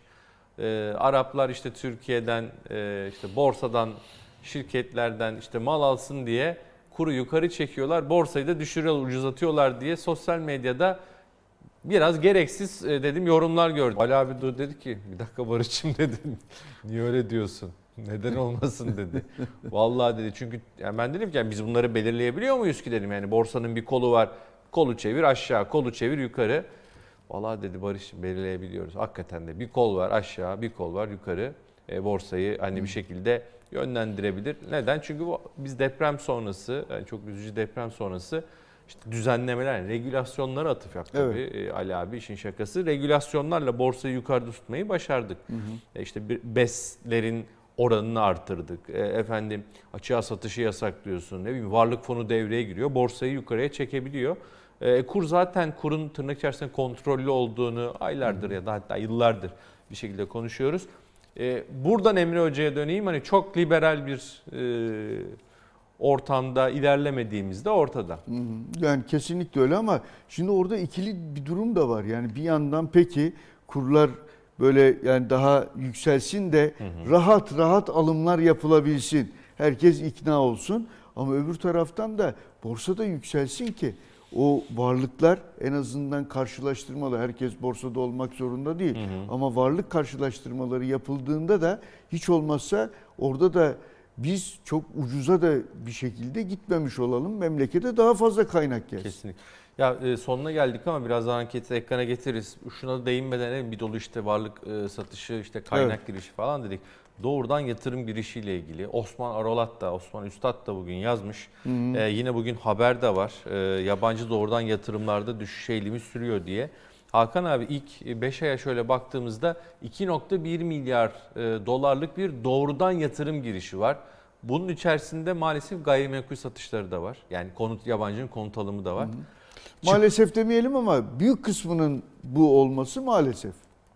Ee, Araplar işte Türkiye'den e, işte borsadan şirketlerden işte mal alsın diye kuru yukarı çekiyorlar. Borsayı da düşürüyorlar, ucuzatıyorlar diye sosyal medyada biraz gereksiz e, dedim yorumlar gördüm. Ali abi dur dedi ki bir dakika Barış'ım dedi. Niye öyle diyorsun? Neden olmasın dedi. Vallahi dedi çünkü yani ben dedim ki yani biz bunları belirleyebiliyor muyuz ki dedim. Yani borsanın bir kolu var. Kolu çevir aşağı, kolu çevir yukarı. Vallahi dedi Barış belirleyebiliyoruz. Hakikaten de bir kol var aşağı, bir kol var yukarı. E, borsayı hani bir şekilde yönlendirebilir. Neden? Çünkü bu, biz deprem sonrası, yani çok üzücü deprem sonrası işte düzenlemeler, yani regülasyonlara atıf yaptı Evet. tabii e, Ali abi işin şakası. Regülasyonlarla borsayı yukarıda tutmayı başardık. E, işte bir BES'lerin oranını artırdık. E, efendim açığa satışı yasaklıyorsun. Ne bileyim varlık fonu devreye giriyor. Borsayı yukarıya çekebiliyor. E, kur zaten kurun tırnak içerisinde kontrollü olduğunu aylardır ya da hatta yıllardır bir şekilde konuşuyoruz. E, buradan Emre Hoca'ya döneyim. Hani çok liberal bir e, ortamda ilerlemediğimizde ortada. Yani kesinlikle öyle ama şimdi orada ikili bir durum da var. Yani bir yandan peki kurlar böyle yani daha yükselsin de rahat rahat alımlar yapılabilsin. Herkes ikna olsun. Ama öbür taraftan da borsada yükselsin ki o varlıklar en azından karşılaştırmalı. Herkes borsada olmak zorunda değil. Ama varlık karşılaştırmaları yapıldığında da hiç olmazsa orada da biz çok ucuza da bir şekilde gitmemiş olalım. Memlekete daha fazla kaynak gelsin. Kesinlikle. Ya e, sonuna geldik ama biraz daha anketi ekrana getiririz. Şuna da değinmeden en bir dolu işte varlık e, satışı, işte kaynak girişi falan dedik. Doğrudan yatırım girişiyle ilgili Osman Arolat da, Osman Üstad da bugün yazmış. E, yine bugün haber de var. E, yabancı doğrudan yatırımlarda düşüş eğilimi sürüyor diye. Hakan abi ilk 5 aya şöyle baktığımızda 2.1 milyar e, dolarlık bir doğrudan yatırım girişi var. Bunun içerisinde maalesef gayrimenkul satışları da var. Yani konut yabancının konut alımı da var. Maalesef demeyelim ama büyük kısmının bu olması maalesef.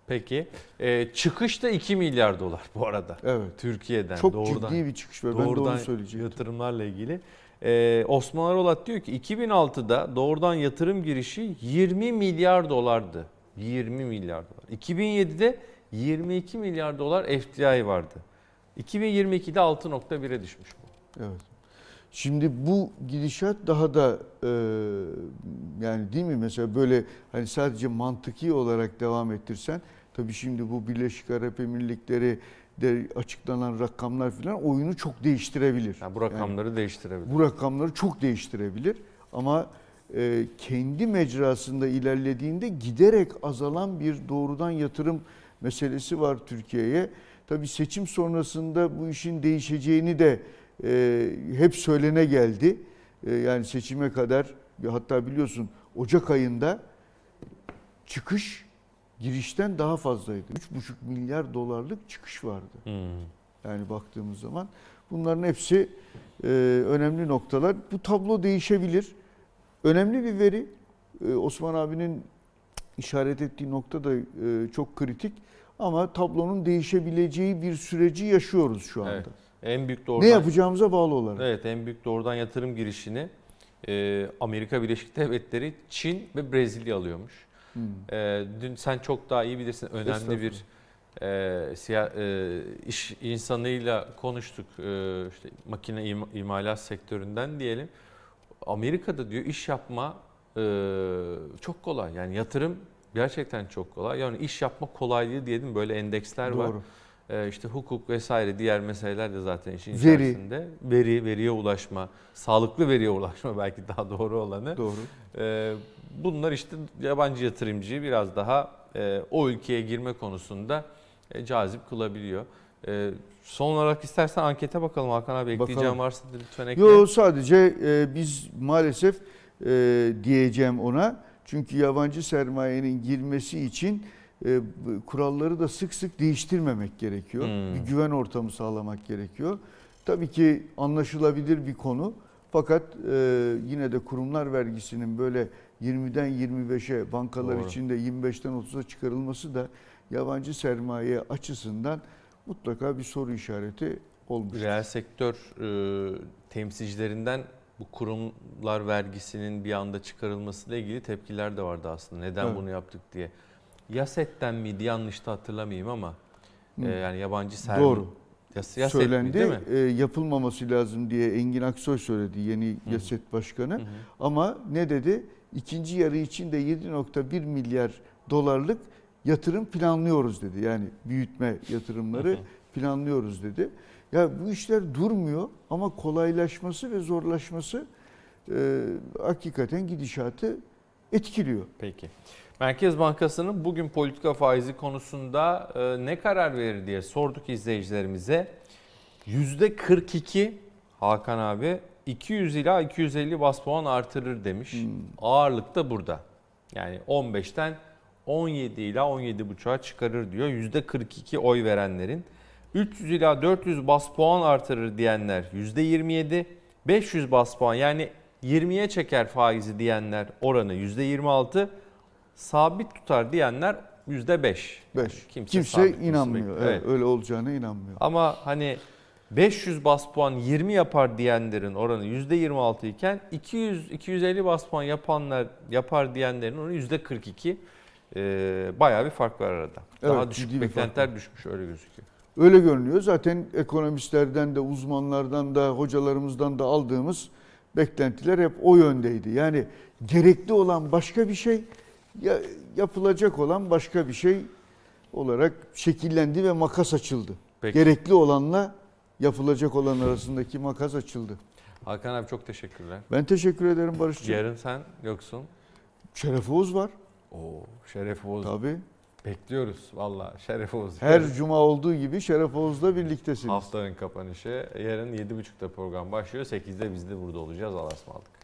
Peki. Ee, çıkış da 2 milyar dolar bu arada. Evet. Türkiye'den Çok doğrudan. ciddi bir çıkış var. Ben de onu yatırımlarla ilgili. Ee, Osman Arolat diyor ki 2006'da doğrudan yatırım girişi 20 milyar dolardı. 20 milyar dolar. 2007'de 22 milyar dolar FDI vardı. 2022'de 6.1'e düşmüş bu. Evet. Şimdi bu gidişat daha da e, yani değil mi mesela böyle hani sadece mantıki olarak devam ettirsen tabii şimdi bu Birleşik Arap Emirlikleri de açıklanan rakamlar falan oyunu çok değiştirebilir. Yani bu rakamları değiştirebilir. bu rakamları çok değiştirebilir ama e, kendi mecrasında ilerlediğinde giderek azalan bir doğrudan yatırım meselesi var Türkiye'ye. Tabii seçim sonrasında bu işin değişeceğini de e, hep söylene geldi. E, yani seçime kadar hatta biliyorsun Ocak ayında çıkış girişten daha fazlaydı. 3,5 milyar dolarlık çıkış vardı. Hmm. Yani baktığımız zaman bunların hepsi e, önemli noktalar. Bu tablo değişebilir. Önemli bir veri. E, Osman abinin işaret ettiği nokta da e, çok kritik. Ama tablonun değişebileceği bir süreci yaşıyoruz şu anda. Evet. En büyük doğrudan Ne yapacağımıza bağlı olarak. Evet, en büyük doğrudan yatırım girişini e, Amerika Birleşik Devletleri, Çin ve Brezilya alıyormuş. Hmm. E, dün sen çok daha iyi bilirsin önemli bir e, siya, e, iş insanıyla konuştuk e, işte makine im- imalat sektöründen diyelim. Amerika'da diyor iş yapma e, çok kolay yani yatırım gerçekten çok kolay. Yani iş yapma kolaylığı diyelim böyle endeksler var. Doğru. E, işte hukuk vesaire diğer meseleler de zaten işin Veri. içerisinde. Veri, veriye ulaşma, sağlıklı veriye ulaşma belki daha doğru olanı. Doğru. Ee, bunlar işte yabancı yatırımcıyı biraz daha e, o ülkeye girme konusunda e, cazip kılabiliyor. E, son olarak istersen ankete bakalım Hakan abi ekleyeceğim Bakalım. varsa lütfen ekle. Yo sadece biz maalesef diyeceğim ona. Çünkü yabancı sermayenin girmesi için e, kuralları da sık sık değiştirmemek gerekiyor. Hmm. Bir güven ortamı sağlamak gerekiyor. Tabii ki anlaşılabilir bir konu. Fakat e, yine de kurumlar vergisinin böyle 20'den 25'e bankalar Doğru. için de 25'ten 30'a çıkarılması da yabancı sermaye açısından mutlaka bir soru işareti olmuş. Reel sektör e, temsilcilerinden bu kurumlar vergisinin bir anda çıkarılmasıyla ilgili tepkiler de vardı aslında. Neden Evet. bunu yaptık diye. Yaset'ten miydi yanlış da hatırlamayayım ama e, yani yabancı sermaye. Doğru. Yas, Yaset söylendi. mi, değil mi? E, yapılmaması lazım diye Engin Aksoy söyledi yeni Hı. Yaset Başkanı. Hı. Ama ne dedi? ikinci yarı için de 7.1 milyar dolarlık yatırım planlıyoruz dedi. Yani büyütme yatırımları planlıyoruz dedi. Ya bu işler durmuyor ama kolaylaşması ve zorlaşması e, hakikaten gidişatı etkiliyor. Peki. Merkez Bankası'nın bugün politika faizi konusunda e, ne karar verir diye sorduk izleyicilerimize. %42 Hakan abi 200 ila 250 bas puan artırır demiş. Ağırlık da burada. Yani 15'ten 17 ila 17,5'a çıkarır diyor. %42 oy verenlerin. 300 ila 400 bas puan artırır diyenler %27. 500 bas puan yani 20'ye çeker faizi diyenler oranı %26. Sabit tutar diyenler %5. Beş. Yani Kimse, sabit tutması inanmıyor. Evet, öyle olacağına inanmıyor. Ama hani 500 bas puan 20 yapar diyenlerin oranı %26 iken 200 250 bas puan yapanlar yapar diyenlerin oranı %42. Ee, bayağı bir fark var arada. Daha Evet, düşük beklentiler düşmüş öyle gözüküyor. Öyle görünüyor. Zaten ekonomistlerden de, uzmanlardan da, hocalarımızdan da aldığımız beklentiler hep o yöndeydi. Yani gerekli olan başka bir şey, ya- yapılacak olan başka bir şey olarak şekillendi ve makas açıldı. Peki. Gerekli olanla yapılacak olan arasındaki makas açıldı. Hakan abi çok teşekkürler. Ben teşekkür ederim Barış'cığım. Yarın sen yoksun. Şeref Oğuz var. Oo, Şeref Oğuz. Tabii. Bekliyoruz valla Şeref Oğuz. Her cuma olduğu gibi Şeref Oğuz'la birliktesiniz. Haftanın kapanışı yarın 7.30'da program başlıyor. 8'de biz de burada olacağız. Allah'a ısmarladık.